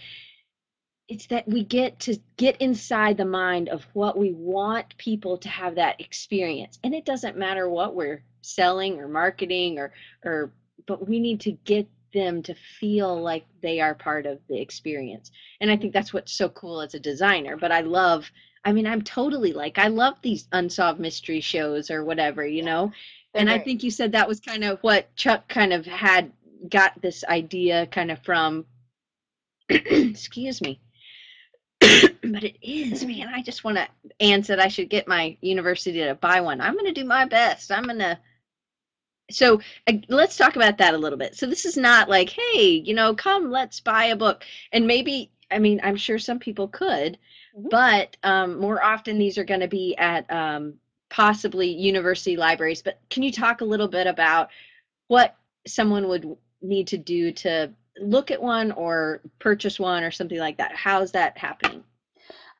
it's that we get to get inside the mind of what we want people to have that experience. And it doesn't matter what we're selling or marketing or or but we need to get them to feel like they are part of the experience. And i think that's what's so cool as a designer but i love i mean i'm totally like i love these unsolved mystery shows or whatever you know? They're and i think you said that was kind of what chuck kind of had got this idea kind of from excuse me but it is man. I just want to anne said i should get my university to buy one. I'm going to do my best. I'm going to so uh, let's talk about that a little bit. So this is not like hey you know come let's buy a book. And maybe i mean i'm sure some people could Mhm. but um, more often these are going to be at um, possibly university libraries. But can you talk a little bit about what someone would need to do to look at one or purchase one or something like that? How's that happening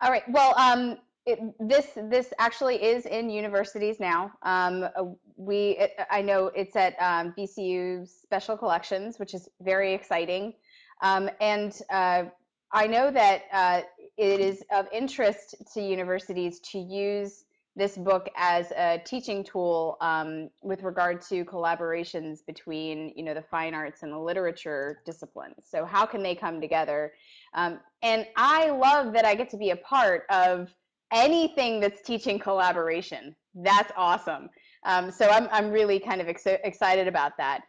All right. Well, um, it, this this actually is in universities now. Um, we it, I know it's at um, VCU Special Collections, which is very exciting, um, and uh, I know that uh, it is of interest to universities to use this book as a teaching tool um, with regard to collaborations between you know the fine arts and the literature disciplines. So how can they come together? Um, and I love that I get to be a part of anything that's teaching collaboration. That's awesome. Um, so I'm, I'm really kind of ex- excited about that.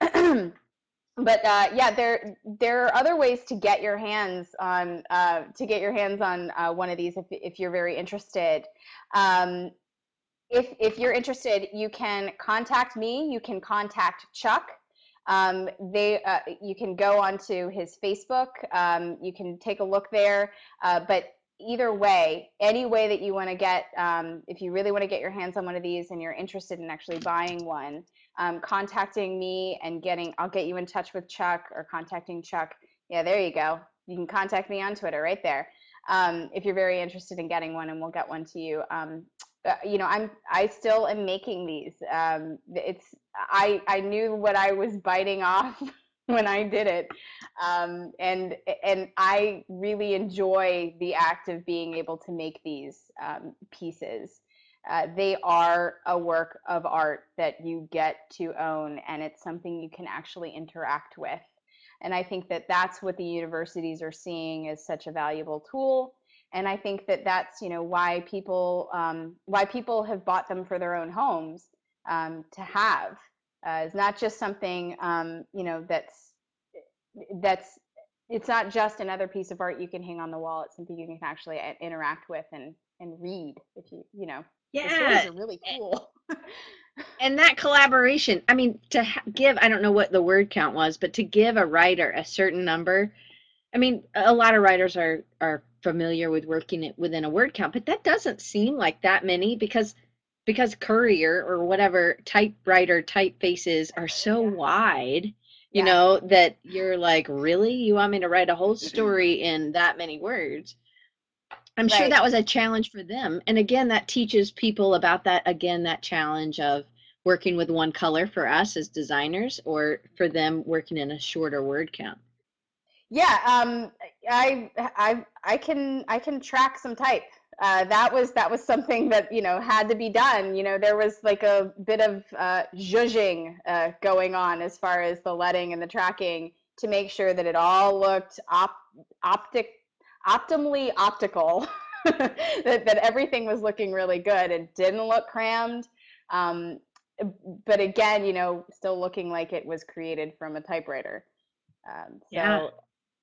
but uh, yeah, there there are other ways to get your hands on uh, to get your hands on uh, one of these if if you're very interested. Um, if if you're interested, you can contact me. You can contact Chuck. Um, they uh, you can go onto his Facebook. Um, you can take a look there. Uh, but either way, any way that you want to get, um, if you really want to get your hands on one of these and you're interested in actually buying one, um, contacting me and getting, I'll get you in touch with Chuck or contacting Chuck. Yeah, there you go. You can contact me on Twitter right there. Um, if you're very interested in getting one and we'll get one to you. Um, uh, you know, I'm, I still am making these. Um, it's, I, I knew what I was biting off when I did it. Um, and, and I really enjoy the act of being able to make these um, pieces uh, they are a work of art that you get to own and it's something you can actually interact with. And i think that that's what the universities are seeing as such a valuable tool. And i think that that's you know why people um, why people have bought them for their own homes um, to have. Uh, it's not just something um, you know that's that's it's not just another piece of art you can hang on the wall. It's something you can actually uh, interact with and and read if you you know yeah are really cool and that collaboration i mean to give i don't know what the word count was but to give a writer a certain number i mean a lot of writers are are familiar with working it within a word count but that doesn't seem like that many because because courier or whatever typewriter typefaces are so yeah. wide you yeah. know that you're like really you want me to write a whole story in that many words I'm right. sure that was a challenge for them. And again, that teaches people about that again, that challenge of working with one color for us as designers or for them working in a shorter word count. Yeah, um, I, I, I can, I can track some type. Uh, that was that was something that you know had to be done. You know, there was like a bit of uh, zhuzhing uh, going on as far as the leading and the tracking to make sure that it all looked op- optic optimally optical, that, that everything was looking really good. It didn't look crammed. Um, but again, you know, still looking like it was created from a typewriter. Um, so yeah.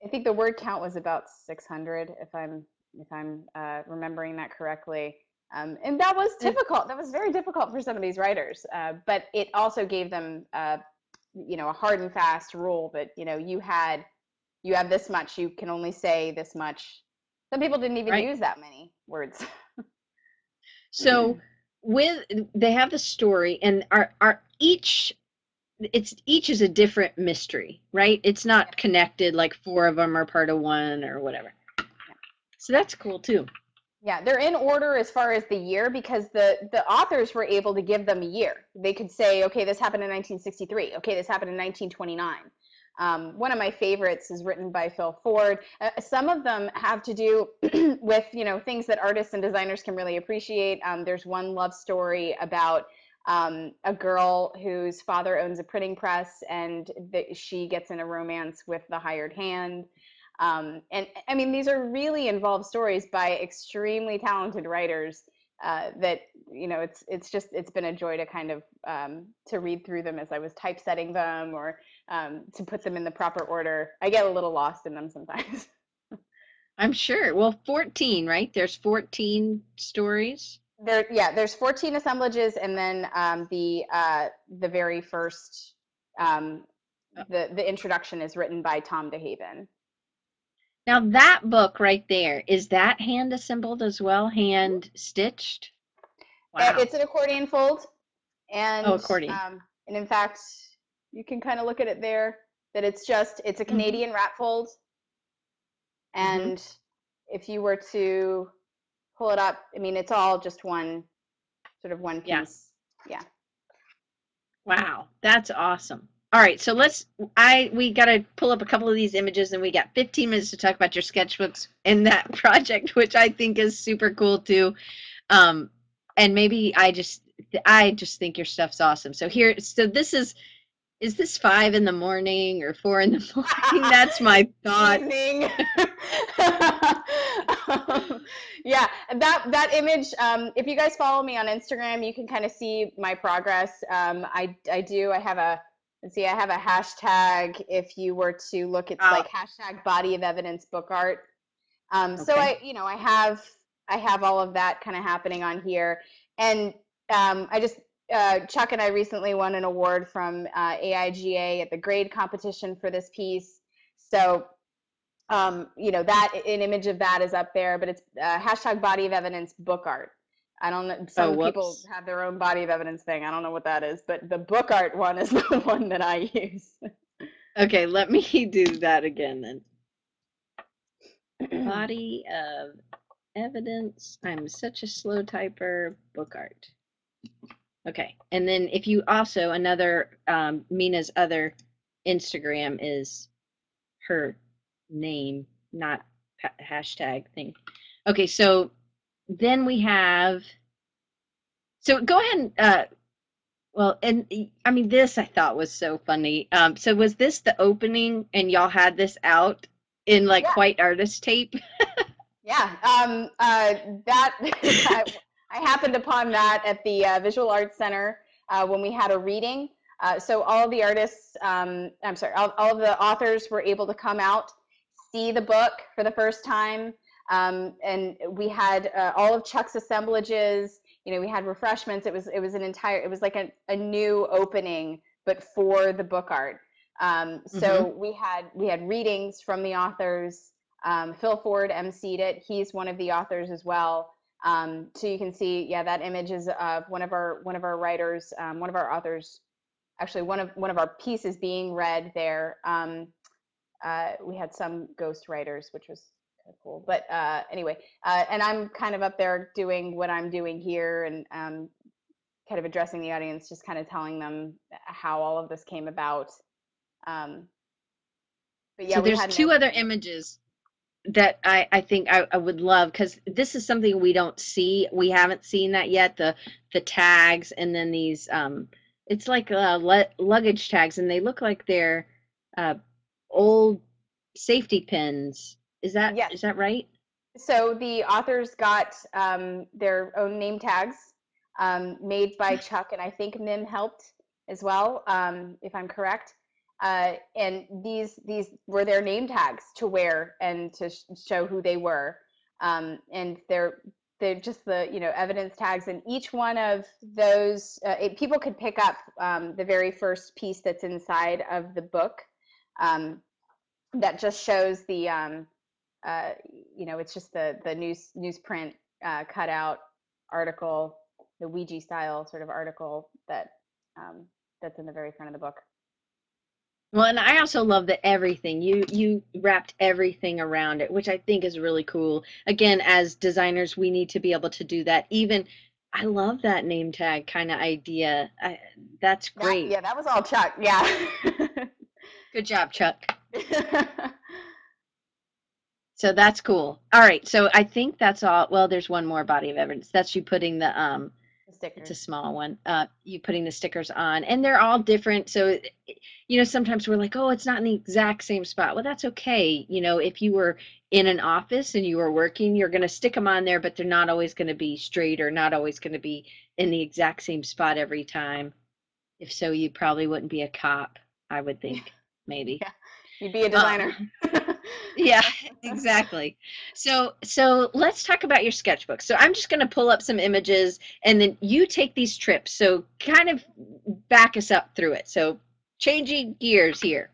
I think the word count was about 600, if I'm if I'm uh, remembering that correctly. Um, and that was difficult. That was very difficult for some of these writers. Uh, but it also gave them, uh, you know, a hard and fast rule that you know you had you have this much, you can only say this much. Some people didn't even right. use that many words. so mm-hmm. with they have the story and are are each it's each is a different mystery, right? It's not connected like four of them are part of one or whatever. So that's cool too. Yeah, they're in order as far as the year because the the authors were able to give them a year. They could say, okay, this happened in 1963. Okay, this happened in 1929. Um, one of my favorites is written by Phil Ford. Uh, some of them have to do with you know things that artists and designers can really appreciate. Um, there's one love story about um, a girl whose father owns a printing press, and the, she gets in a romance with the hired hand. Um, and I mean, these are really involved stories by extremely talented writers. Uh, that you know, it's it's just it's been a joy to kind of um, to read through them as I was typesetting them or um, to put them in the proper order. I get a little lost in them sometimes. I'm sure. Well, 14, right? There's 14 stories. There, yeah. There's 14 assemblages, and then um, the uh, the very first um, oh. the the introduction is written by Tom De Haven. Now that book right there is that hand assembled as well, hand stitched. Wow. It's an accordion fold, and oh, accordion. Um, and in fact, you can kind of look at it there that it's just it's a mm-hmm. Canadian mm-hmm. rat fold. Mm-hmm. And mm-hmm. if you were to pull it up, I mean it's all just one sort of one piece. Yeah. yeah. Wow, that's awesome. All right, so let's I we got to pull up a couple of these images and we got 15 minutes to talk about your sketchbooks in that project which I think is super cool too. Um and maybe I just I just think your stuff's awesome. So here so this is is this five in the morning or four in the morning? That's my thought. um, yeah, that that image. Um, if you guys follow me on Instagram, you can kind of see my progress. Um, I I do. I have a let's see, I have a hashtag. If you were to look at Oh. like hashtag body of evidence book art. Um, So I, you know, I have I have all of that kind of happening on here, and um, I just uh, Chuck and I recently won an award from uh, AIGA at the grade competition for this piece. So um, you know that an image of that is up there, but it's uh, hashtag body of evidence book art. I don't know. Some people have their own body of evidence thing. I don't know what that is, but the book art one is the one that I use. Okay, let me do that again then. Body of evidence. I'm such a slow typer. Book art. Okay, and then if you also another um, Meena's other Instagram is her name, not hashtag thing. Okay, so then we have. So go ahead and uh, well, and I mean this I thought was so funny. Um, so was this the opening, and y'all had this out in like Yeah. white artist tape? Yeah, um, uh, that I, happened upon that at the uh, Visual Arts Center uh, when we had a reading. Uh, so all of the artists, um, I'm sorry, all, all of the authors were able to come out, see the book for the first time, um, and we had uh, all of Chuck's assemblages. You know, we had refreshments. It was it was an entire. It was like a, a new opening, but for the book art. Um, so we had we had readings from the authors. Um, Phil Ford emceed it. He's one of the authors as well. Um, so you can see, yeah, that image is of one of our one of our writers, um, one of our authors. Actually, one of one of our pieces being read there. Um, uh, we had some ghost writers, which was kind of cool. But uh, anyway, uh, and I'm kind of up there doing what I'm doing here and um, kind of addressing the audience, just kind of telling them how all of this came about. Um, but yeah, so there's two other images that I, I think I, I would love because this is something we don't see. We haven't seen that yet. The the tags and then these um it's like uh, le- luggage tags and they look like they're uh, old safety pins. Is that is Yes. that right? So the authors got um, their own name tags um, made by Chuck, and I think Mim helped as well, um, if I'm correct. Uh, and these these were their name tags to wear and to sh- show who they were. Um, and they're they're just the you know evidence tags, and each one of those uh, it, people could pick up um, the very first piece that's inside of the book. Um, that just shows the um, uh, you know, it's just the the news newsprint uh, cutout article, the Ouija style sort of article that um, that's in the very front of the book. Well, and I also love that everything you you wrapped everything around it, which I think is really cool. Again, as designers, we need to be able to do that. Even I love that name tag kind of idea. I, that's That- great. yeah, that was all Chuck. Yeah. Good job, Chuck. So that's cool. All right. So I think that's all. Well, there's one more body of evidence. That's you putting the um stickers. it's a small one. Uh, you putting the stickers on, and they're all different. So, eh, eh, you know, sometimes we're like, oh, it's not in the exact same spot. Well, that's okay. You know, if you were in an office and you were working, you're going to stick them on there, but they're not always going to be straight or not always going to be in the exact same spot every time. If so, you probably wouldn't be a cop. I would think, maybe. Yeah. You'd be a um, designer. Yeah, exactly. So so let's talk about your sketchbook. So I'm just going to pull up some images and then you take these trips. So kind of back us up through it. So changing gears here.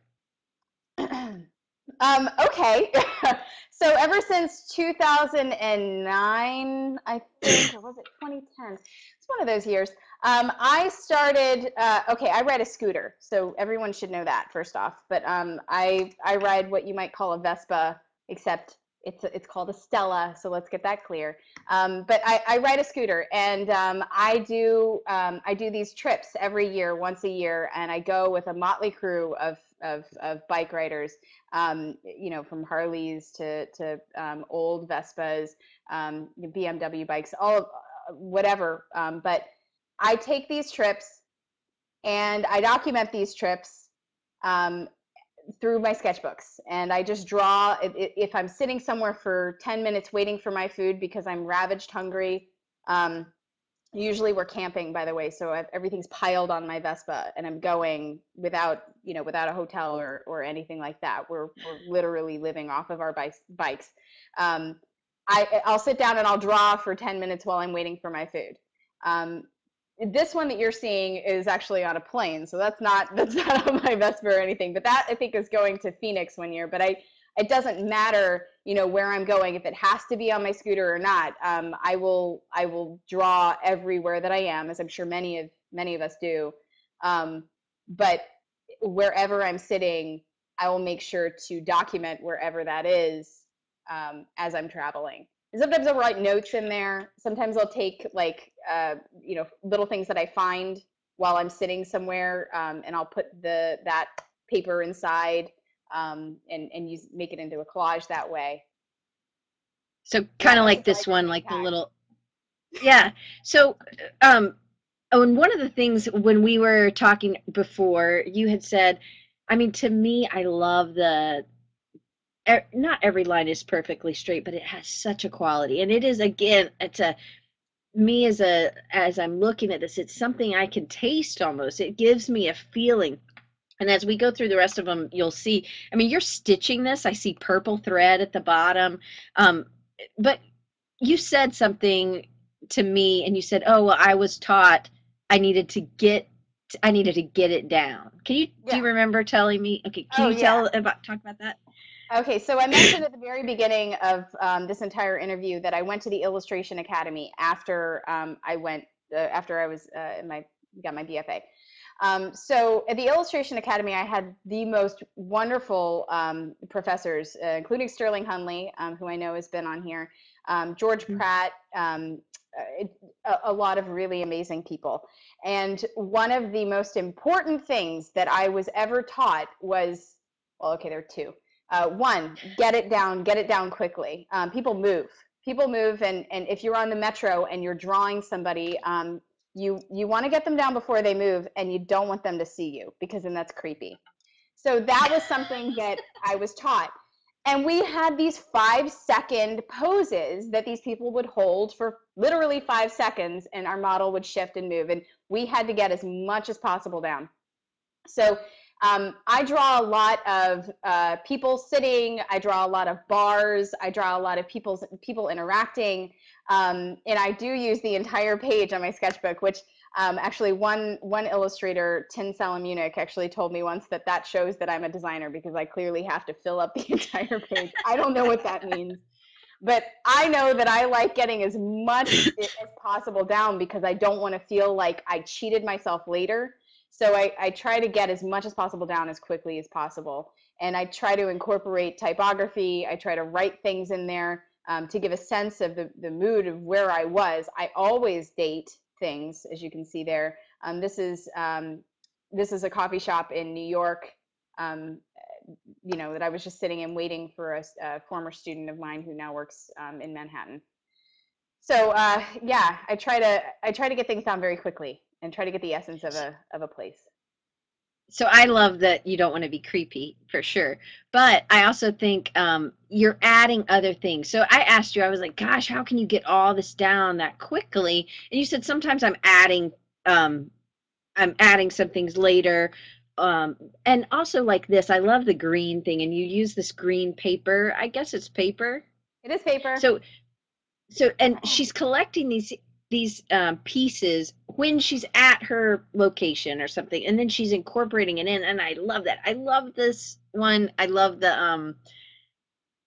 um, okay. so ever since 2009, I think, or was it 2010? It's one of those years. Um, I started. Uh, okay, I ride a scooter, so everyone should know that first off. But um, I I ride what you might call a Vespa, except it's it's called a Stella. So let's get that clear. Um, but I, I ride a scooter, and um, I do um, I do these trips every year, once a year, and I go with a motley crew of of, of bike riders. Um, you know, from Harleys to to old Vespas, BMW bikes, all uh, whatever. But I take these trips, and I document these trips. Um, through my sketchbooks. And i just draw i- i- if i'm sitting somewhere for 10 minutes waiting for my food because i'm ravaged hungry um, usually we're camping by the way so I've, everything's piled on my vespa and i'm going without you know without a hotel or or anything like that. We're, we're literally living off of our bikes bikes. Um, I, i'll sit down and i'll draw for 10 minutes while i'm waiting for my food. Um, this one that you're seeing is actually on a plane so that's not that's not on my vespa or anything but that i think is going to phoenix one year but i it doesn't matter you know where i'm going if it has to be on my scooter or not um, i will i will draw everywhere that i am as i'm sure many of many of us do um, but wherever i'm sitting i will make sure to document wherever that is um, as i'm traveling. And sometimes i'll write notes in there. Sometimes i'll take like uh, you know little things that i find while i'm sitting somewhere um, and i'll put the that paper inside um, and and use make it into a collage that way. So kind of like this one, like the little, yeah. So, um, oh, and one of the things when we were talking before, you had said, I mean, to me, I love the. Not every line is perfectly straight, but it has such a quality, and it is again, it's a me as a as I'm looking at this, it's something I can taste almost. It gives me a feeling and as we go through the rest of them, you'll see, I mean, you're stitching this. I see purple thread at the bottom. Um, but you said something to me and you said, oh, well, I was taught I needed to get, I needed to get it down. Can you, yeah. do you remember telling me? Okay. Can oh, you tell about, talk about that? Okay, so I mentioned at the very beginning of um, this entire interview that I went to the Illustration Academy after um, I went uh, after I was uh, in my got my BFA. Um, so at the Illustration Academy, I had the most wonderful um, professors, uh, including Sterling Hundley, um, who I know has been on here, um, George mm-hmm. Pratt, um, uh, a, a, lot of really amazing people. And one of the most important things that I was ever taught was, well, okay, there are two. Uh, one, get it down, get it down quickly. Um, people move. People move and and if you're on the metro and you're drawing somebody um, you you want to get them down before they move and you don't want them to see you because then that's creepy. So that was something that i was taught. And we had these five second poses that these people would hold for literally five seconds and our model would shift and move and we had to get as much as possible down. So um, I draw a lot of uh, people sitting. I draw a lot of bars. I draw a lot of people's people interacting. Um, and I do use the entire page on my sketchbook, which um, actually one one illustrator, Tin Salamunic, actually told me once that that shows that I'm a designer because I clearly have to fill up the entire page. I don't know what that means, but I know that I like getting as much as possible down because I don't want to feel like I cheated myself later. So I, I try to get as much as possible down as quickly as possible. And I try to incorporate typography. I try to write things in there um, to give a sense of the, the mood of where I was. I always date things, as you can see there. Um, this is um, this is a coffee shop in New York. Um, you know that I was just sitting and waiting for a, a former student of mine who now works um, in Manhattan. So uh, yeah, I try to I try to get things down very quickly and try to get the essence of a of a place so I love that you don't want to be creepy for sure. But I also think um, you're adding other things. So I asked you, I was like, gosh, how can you get all this down that quickly? And you said sometimes I'm adding um, I'm adding some things later. Um, and also like this, I love the green thing, and you use this green paper. I guess it's paper. It is paper. So so and she's collecting these these um, pieces when she's at her location or something and then she's incorporating it in and i love that. I love this one. I love the um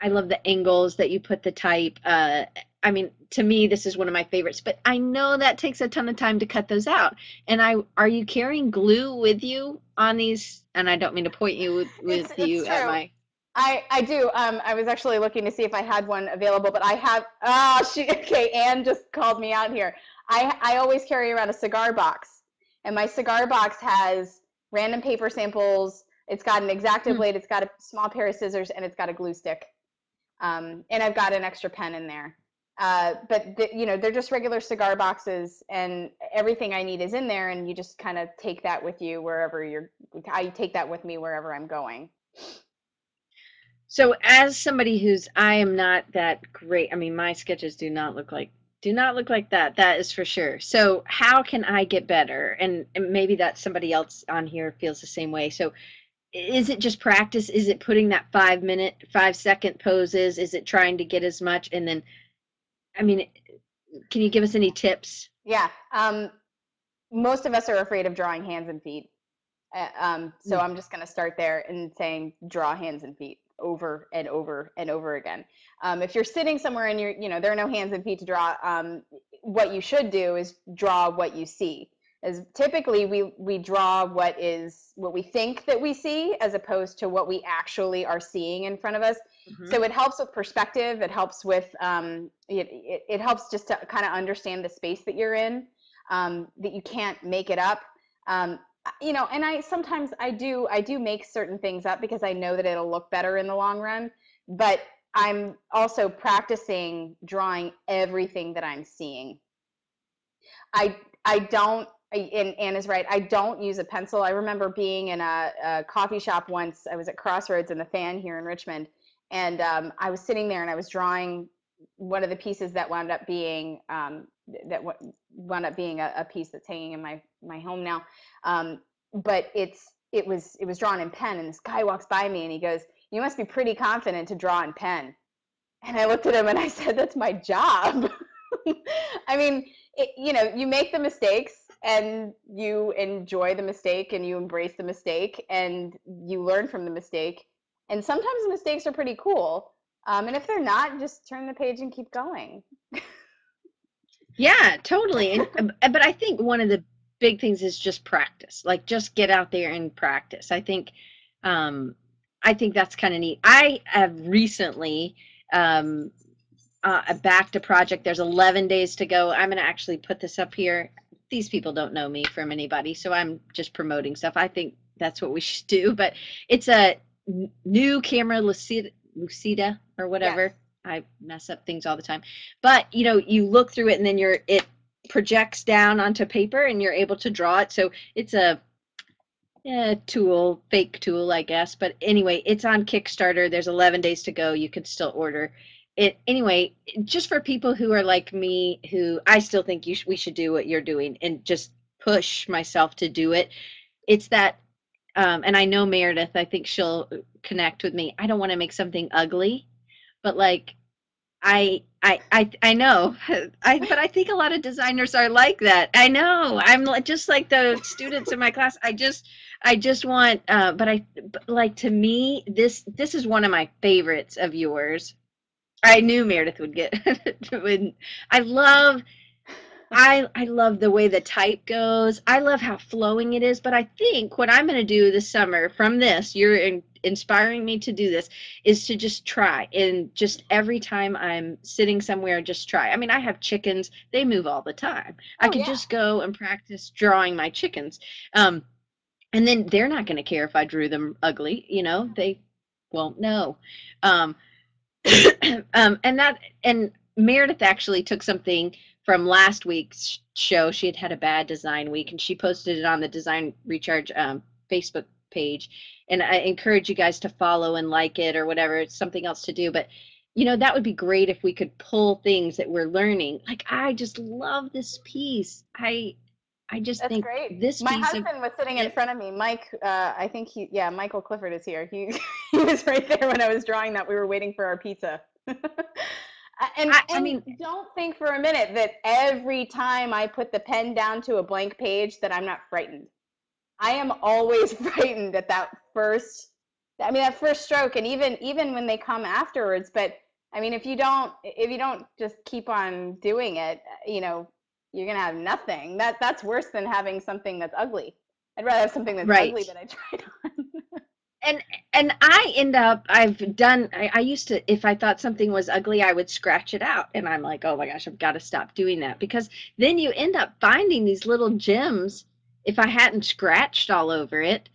i love the angles that you put the type uh i mean to me this is one of my favorites but i know that takes a ton of time to cut those out. And i are you carrying glue with you on these? And i don't mean to point you with, with it's, you it's at my I, I do. Um, I was actually looking to see if I had one available, but I have. Oh, she. Okay, Anne just called me out here. I I always carry around a cigar box, and my cigar box has random paper samples. It's got an X-Acto blade. It's got a small pair of scissors, and it's got a glue stick. Um, and I've got an extra pen in there. Uh, but the, you know, they're just regular cigar boxes, and everything I need is in there. And you just kind of take that with you wherever you're. I take that with me wherever I'm going. So, as somebody who's, I am not that great. I mean, my sketches do not look like do not look like that. That is for sure. So, how can I get better? And, and maybe that somebody else on here feels the same way. So, is it just practice? Is it putting that five minute, five second poses? Is it trying to get as much? And then, I mean, can you give us any tips? Yeah. Um, most of us are afraid of drawing hands and feet. Uh, um, so Mm. I'm just going to start there and saying draw hands and feet over and over and over again. Um, if you're sitting somewhere and you're, you know, there are no hands and feet to draw, um, what you should do is draw what you see. As typically we we draw what is what we think that we see as opposed to what we actually are seeing in front of us. Mhm. So it helps with perspective. It helps with um, it, it, it helps just to kind of understand the space that you're in. Um, that you can't make it up. Um, you know, and I sometimes I do I do make certain things up because I know that it'll look better in the long run. But I'm also practicing drawing everything that I'm seeing. I I don't and Anne is right. I don't use a pencil. I remember being in a, a coffee shop once. I was at Crossroads in the Fan here in Richmond, and um, I was sitting there and I was drawing one of the pieces that wound up being um, that wound up being a, a piece that's hanging in my my home now. Um, but it's it was it was drawn in pen, and this guy walks by me and he goes, "You must be pretty confident to draw in pen." And I looked at him and I said, "That's my job." I mean, it, you know, you make the mistakes and you enjoy the mistake and you embrace the mistake and you learn from the mistake. And sometimes the mistakes are pretty cool. Um, and if they're not, just turn the page and keep going. Yeah, totally. And uh, but I think one of the big things is just practice. Like just get out there and practice. I think um I think that's kind of neat. I have recently um uh, backed a project. There's 11 days to go. I'm going to actually put this up here. These people don't know me from anybody, so I'm just promoting stuff. I think that's what we should do. But it's a new camera Lucida, Lucida or whatever. Yes. I mess up things all the time. But you know, you look through it and then you're it projects down onto paper and you're able to draw it. So it's a yeah, tool, fake tool, I guess. But anyway, it's on Kickstarter. There's 11 days to go. You can still order it. Anyway, just for people who are like me, who I still think you sh- we should do what you're doing and just push myself to do it. It's that, um, and I know Meredith. I think she'll connect with me. I don't want to make something ugly, but like I I I I know. I but I think a lot of designers are like that. I know. I'm just like the students in my class. I just I just want uh but I but like to me this this is one of my favorites of yours. I knew Meredith would get would I love I I love the way the type goes. I love how flowing it is, but I think what I'm going to do this summer from this, you're in, inspiring me to do this, is to just try and just every time I'm sitting somewhere, just try. I mean, I have chickens; they move all the time. I Oh, could yeah. just go and practice drawing my chickens, um, and then they're not going to care if I drew them ugly. You know, they won't know. Um, um, and that and Meredith actually took something from last week's show. She had had a bad design week, and she posted it on the Design Recharge um, Facebook page. And I encourage you guys to follow and like it or whatever. It's something else to do, but you know that would be great if we could pull things that we're learning. Like I just love this piece. I I just That's think great. this My piece of husband was sitting in front of me. Mike, uh, I think he, yeah, Michael Clifford is here. He, he was right there when I was drawing that. We were waiting for our pizza. Uh, and I- I and mean- don't think for a minute that every time I put the pen down to a blank page that I'm not frightened. I am always frightened at that first. I mean, that first stroke, and even even when they come afterwards. But I mean, if you don't if you don't just keep on doing it, you know, you're gonna have nothing. That that's worse than having something that's ugly. I'd rather have something that's ugly Right. that I tried on. and and I end up I've done I, I used to if I thought something was ugly I would scratch it out and I'm like oh my gosh I've got to stop doing that because then you end up finding these little gems if I hadn't scratched all over it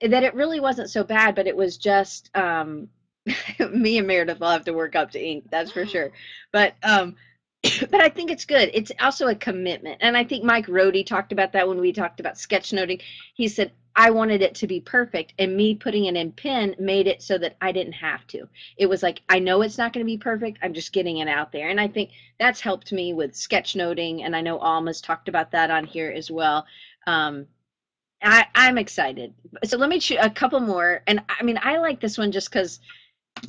that it really wasn't so bad but it was just um me and Meredith will have to work up to ink that's for sure but um but I think it's good it's also a commitment and I think Mike Rohde talked about that when we talked about sketchnoting he said I wanted it to be perfect, and me putting it in pen made it so that I didn't have to. It was like I know it's not going to be perfect. I'm just getting it out there, and I think that's helped me with sketchnoting. And I know Alma's talked about that on here as well. Um, I, I'm excited. So let me choose a couple more, and I mean I like this one just because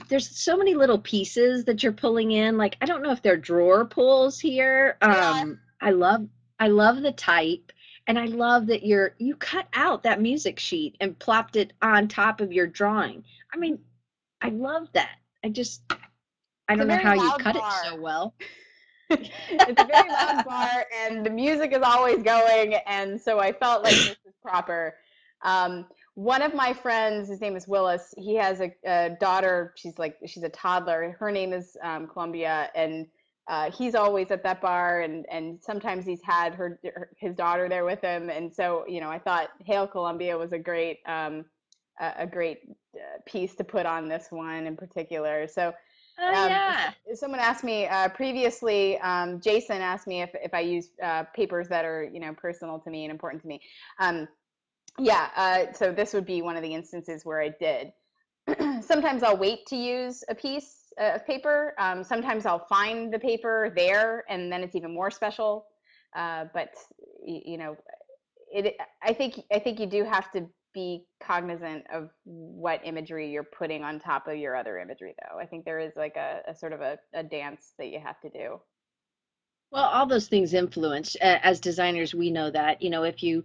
there's so many little pieces that you're pulling in. Like I don't know if they're drawer pulls here. Yeah. Um, I love I love the type and I love that you're you cut out that music sheet and plopped it on top of your drawing. I mean, I love that. I just I don't know how you cut it so well. it's a very loud bar and the music is always going and so i felt like this is proper. Um, one of my friends his name is willis he has a, a daughter she's like she's a toddler her name is um, columbia and uh, he's always at that bar and and sometimes he's had her, her his daughter there with him and so you know i thought hail columbia was a great um, a, a great uh, piece to put on this one in particular. So Oh um, yeah. someone asked me uh, previously. Um, Jason asked me if if I use uh, papers that are you know personal to me and important to me. Um, yeah, uh, so this would be one of the instances where I did. sometimes I'll wait to use a piece uh, of paper. Um, sometimes I'll find the paper there, and then it's even more special. Uh, but you know, it. I think I think you do have to be cognizant of what imagery you're putting on top of your other imagery, though. I think there is like a, a sort of a, a dance that you have to do. Well, all those things influence. As designers, we know that. You know, if you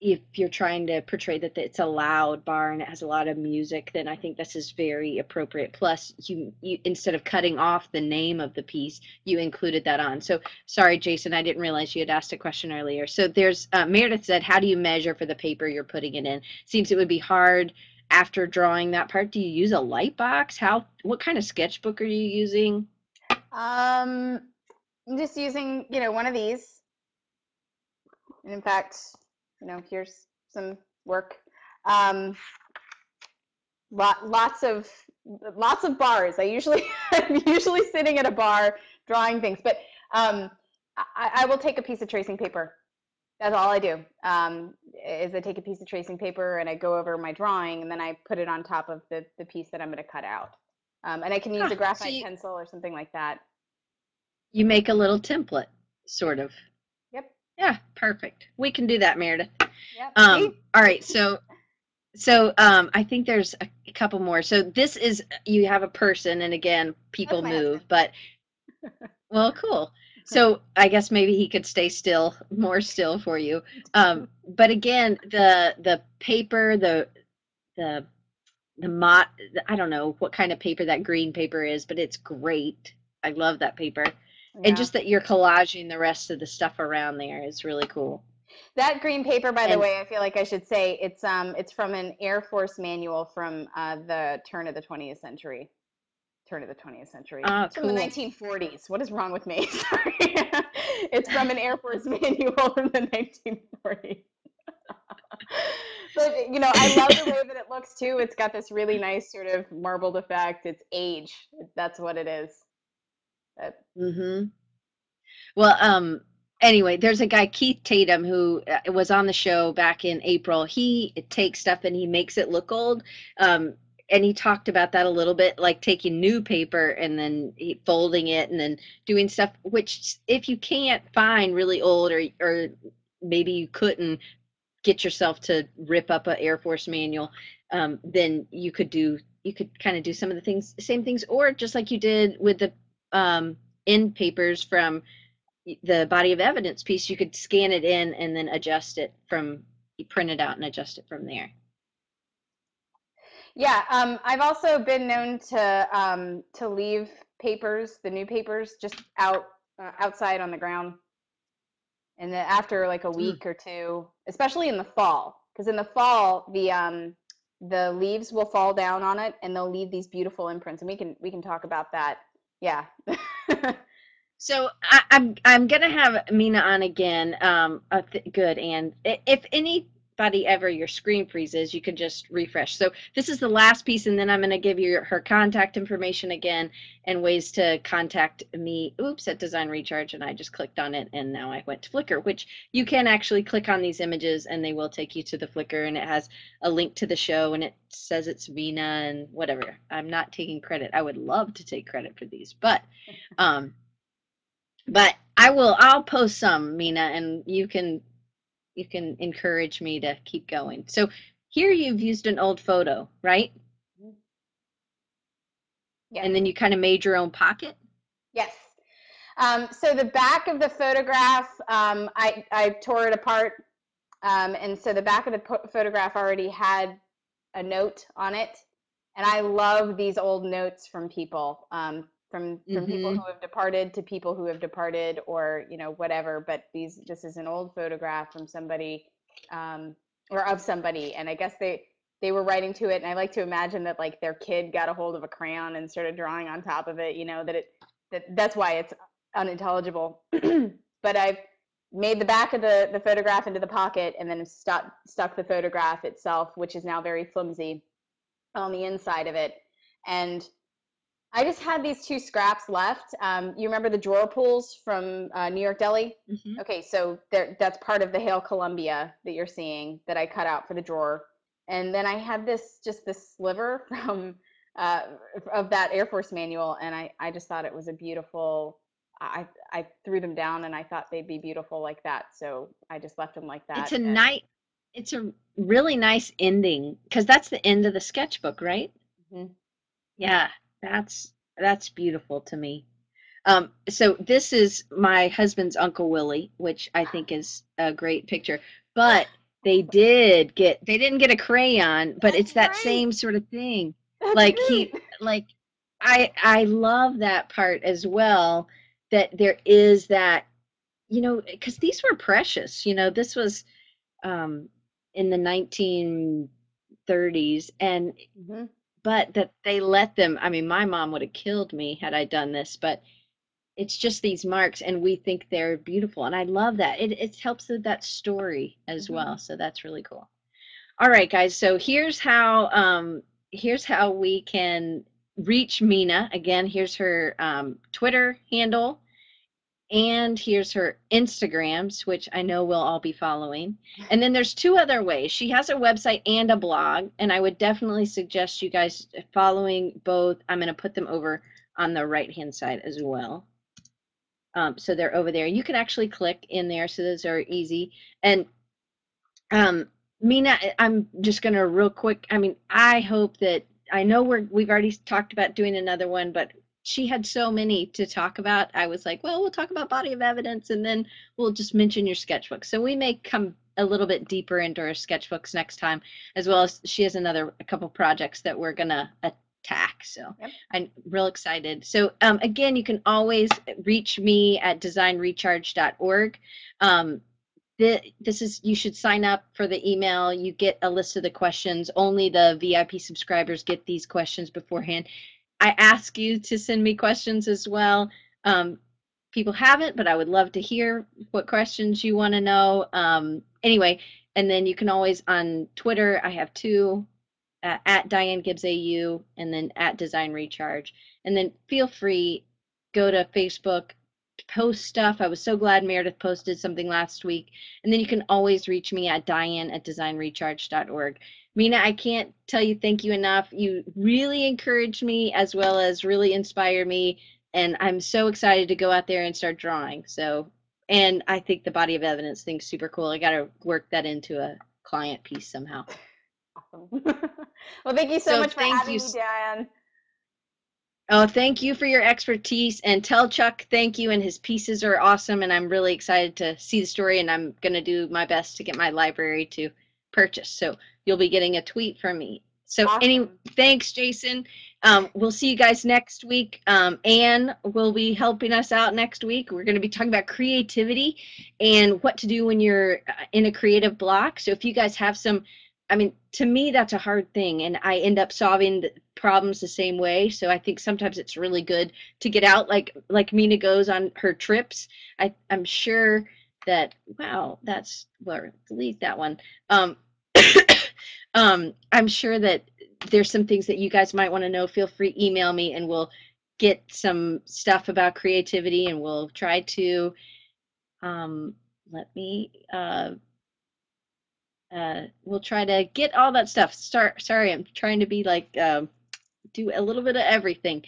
if you're trying to portray that it's a loud bar and it has a lot of music, then I think this is very appropriate. Plus, you you instead of cutting off the name of the piece, you included that on. So sorry, Jason, I didn't realize you had asked a question earlier. So there's uh, Meredith said, how do you measure for the paper you're putting it in? Seems it would be hard after drawing that part. Do you use a light box? How what kind of sketchbook are you using? Um, I'm just using, you know, one of these. And in fact, you know, here's some work. Um, lot, lots of lots of bars. I usually I'm usually sitting at a bar drawing things, but um, I, I will take a piece of tracing paper. That's all I do. Um, is I take a piece of tracing paper and I go over my drawing, and then I put it on top of the the piece that I'm going to cut out. Um, and I can use Huh, a so graphite you- pencil or something like that. You make a little template, sort of. Yeah, perfect. We can do that, Meredith. Yep. Um, all right, so so um, I think there's a, a couple more. So this is you have a person, and again, people move, husband. but well, cool. So I guess maybe he could stay still, more still for you. Um, but again, the the paper, the the the mot, I don't know what kind of paper that green paper is, but it's great. I love that paper. Yeah. And just that you're collaging the rest of the stuff around there is really cool. that green paper, by the way, I feel like I should say it's um it's from an Air Force manual from uh, the turn of the 20th century. Turn of the 20th century. Ah, it's from the cool. 1940s. What is wrong with me? Sorry. it's from an Air Force manual from the 1940s. but you know, I love the way that it looks too. It's got this really nice sort of marbled effect. It's age. That's what it is. That- Mm-hmm. Well, um, anyway, there's a guy, Keith Tatum, who uh, was on the show back in April. He takes stuff and he makes it look old. Um, and he talked about that a little bit, like taking new paper and then folding it and then doing stuff, which if you can't find really old or, or maybe you couldn't get yourself to rip up a Air Force manual, um, then you could do, you could kind of do some of the things, same things, or just like you did with the um, end papers from the body of evidence piece, you could scan it in and then adjust it from, print it out and adjust it from there. Yeah, um, I've also been known to um, to leave papers, the new papers, just out uh, outside on the ground, and then after like a week or two, especially in the fall, because in the fall the um, the leaves will fall down on it, and they'll leave these beautiful imprints, and we can we can talk about that. Yeah. So I, I'm I'm gonna have Meena on again. Um, th- good, and if anybody anybody ever your screen freezes, you can just refresh. So this is the last piece, and then I'm going to give you her contact information again and ways to contact me. Oops, at Design Recharge, and I just clicked on it, and now I went to Flickr, which you can actually click on these images, and they will take you to the Flickr, and it has a link to the show, and it says it's Meena and whatever. I'm not taking credit. I would love to take credit for these, but um, but I will. I'll post some, Meena, and you can you can encourage me to keep going. So here you've used an old photo, right? Yeah. And then you kind of made your own pocket? Yes. Um, so the back of the photograph, um, I, I tore it apart. Um, and so the back of the photograph already had a note on it. And I love these old notes from people. From from mm-hmm. people who have departed to people who have departed or you know whatever but these this is an old photograph from somebody um, or of somebody and i guess they they were writing to it and i like to imagine that like their kid got a hold of a crayon and started drawing on top of it you know that it that that's why it's unintelligible but i've made the back of the the photograph into the pocket and then stuck stuck the photograph itself which is now very flimsy on the inside of it and I just had these two scraps left. Um, you remember the drawer pulls from uh, New York Deli? Mm-hmm. Okay, so that's part of the Hail Columbia that you're seeing that I cut out for the drawer. And then I had this just this sliver from uh, of that Air Force manual, and I I just thought it was a beautiful. I I threw them down, and I thought they'd be beautiful like that, so I just left them like that. It's a night. It's a really nice ending because that's the end of the sketchbook, right? Mm-hmm. Yeah, that's that's beautiful to me. Um, so this is my husband's Uncle Willie, which I think is a great picture. But they did get they didn't get a crayon, but it's that same sort of thing. That's like he like I I love that part as well that there is that you know because these were precious you know this was um in the 1930s and mm-hmm but that they let them i mean my mom would have killed me had i done this but it's just these marks and we think they're beautiful and i love that. It, it helps with that story as mm-hmm. well so that's really cool. All right guys so here's how um here's how we can reach meena. Again here's her um, twitter handle and here's her Instagrams, which I know we'll all be following. And then there's two other ways. She has a website and a blog, and I would definitely suggest you guys following both. I'm going to put them over on the right hand side as well. Um, so they're over there. You can actually click in there, so those are easy. And um, Meena, I'm just going to real quick. I mean, I hope that I know we're we've already talked about doing another one, but she had so many to talk about. I was like, well, we'll talk about body of evidence and then we'll just mention your sketchbook. So we may come a little bit deeper into her sketchbooks next time, as well as she has another a couple projects that we're gonna attack. So yep. I'm real excited. So um, again, you can always reach me at designrecharge.org. Um, the, this is you should sign up for the email. You get a list of the questions. Only the VIP subscribers get these questions beforehand. I ask you to send me questions as well. Um, people haven't, but I would love to hear what questions you want to know. Um, anyway, and then you can always on Twitter, I have two uh, at Diane Gibbs AU and then at Design Recharge. And then feel free, go to Facebook, post stuff. I was so glad Meredith posted something last week. And then you can always reach me at Diane at designrecharge.org. Meena, I can't tell you thank you enough. You really encouraged me as well as really inspired me. And I'm so excited to go out there and start drawing. So, and I think the body of evidence thing's super cool. I got to work that into a client piece somehow. Awesome. well, thank you so, so much for having you. me, Diane. Oh, thank you for your expertise. And tell Chuck thank you. And his pieces are awesome. And I'm really excited to see the story. And I'm going to do my best to get my library to purchase. So you'll be getting a tweet from me. So awesome. any thanks, Jason. Um, we'll see you guys next week. Um, Anne will be helping us out next week. We're going to be talking about creativity and what to do when you're uh, in a creative block. So if you guys have some, I mean, to me that's a hard thing, and I end up solving the problems the same way. So I think sometimes it's really good to get out, like like Meena goes on her trips. I I'm sure that wow, that's well, delete that one. Um, um, I'm sure that there's some things that you guys might want to know. Feel free email me and we'll get some stuff about creativity and we'll try to um, let me uh, uh, we'll try to get all that stuff. Start. Sorry, I'm trying to be like um, do a little bit of everything.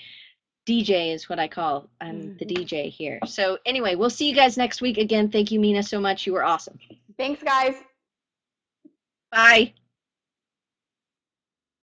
DJ is what I call I'm the DJ here. So anyway, we'll see you guys next week again. Thank you, Meena, so much. You were awesome. Thanks, guys. Bye.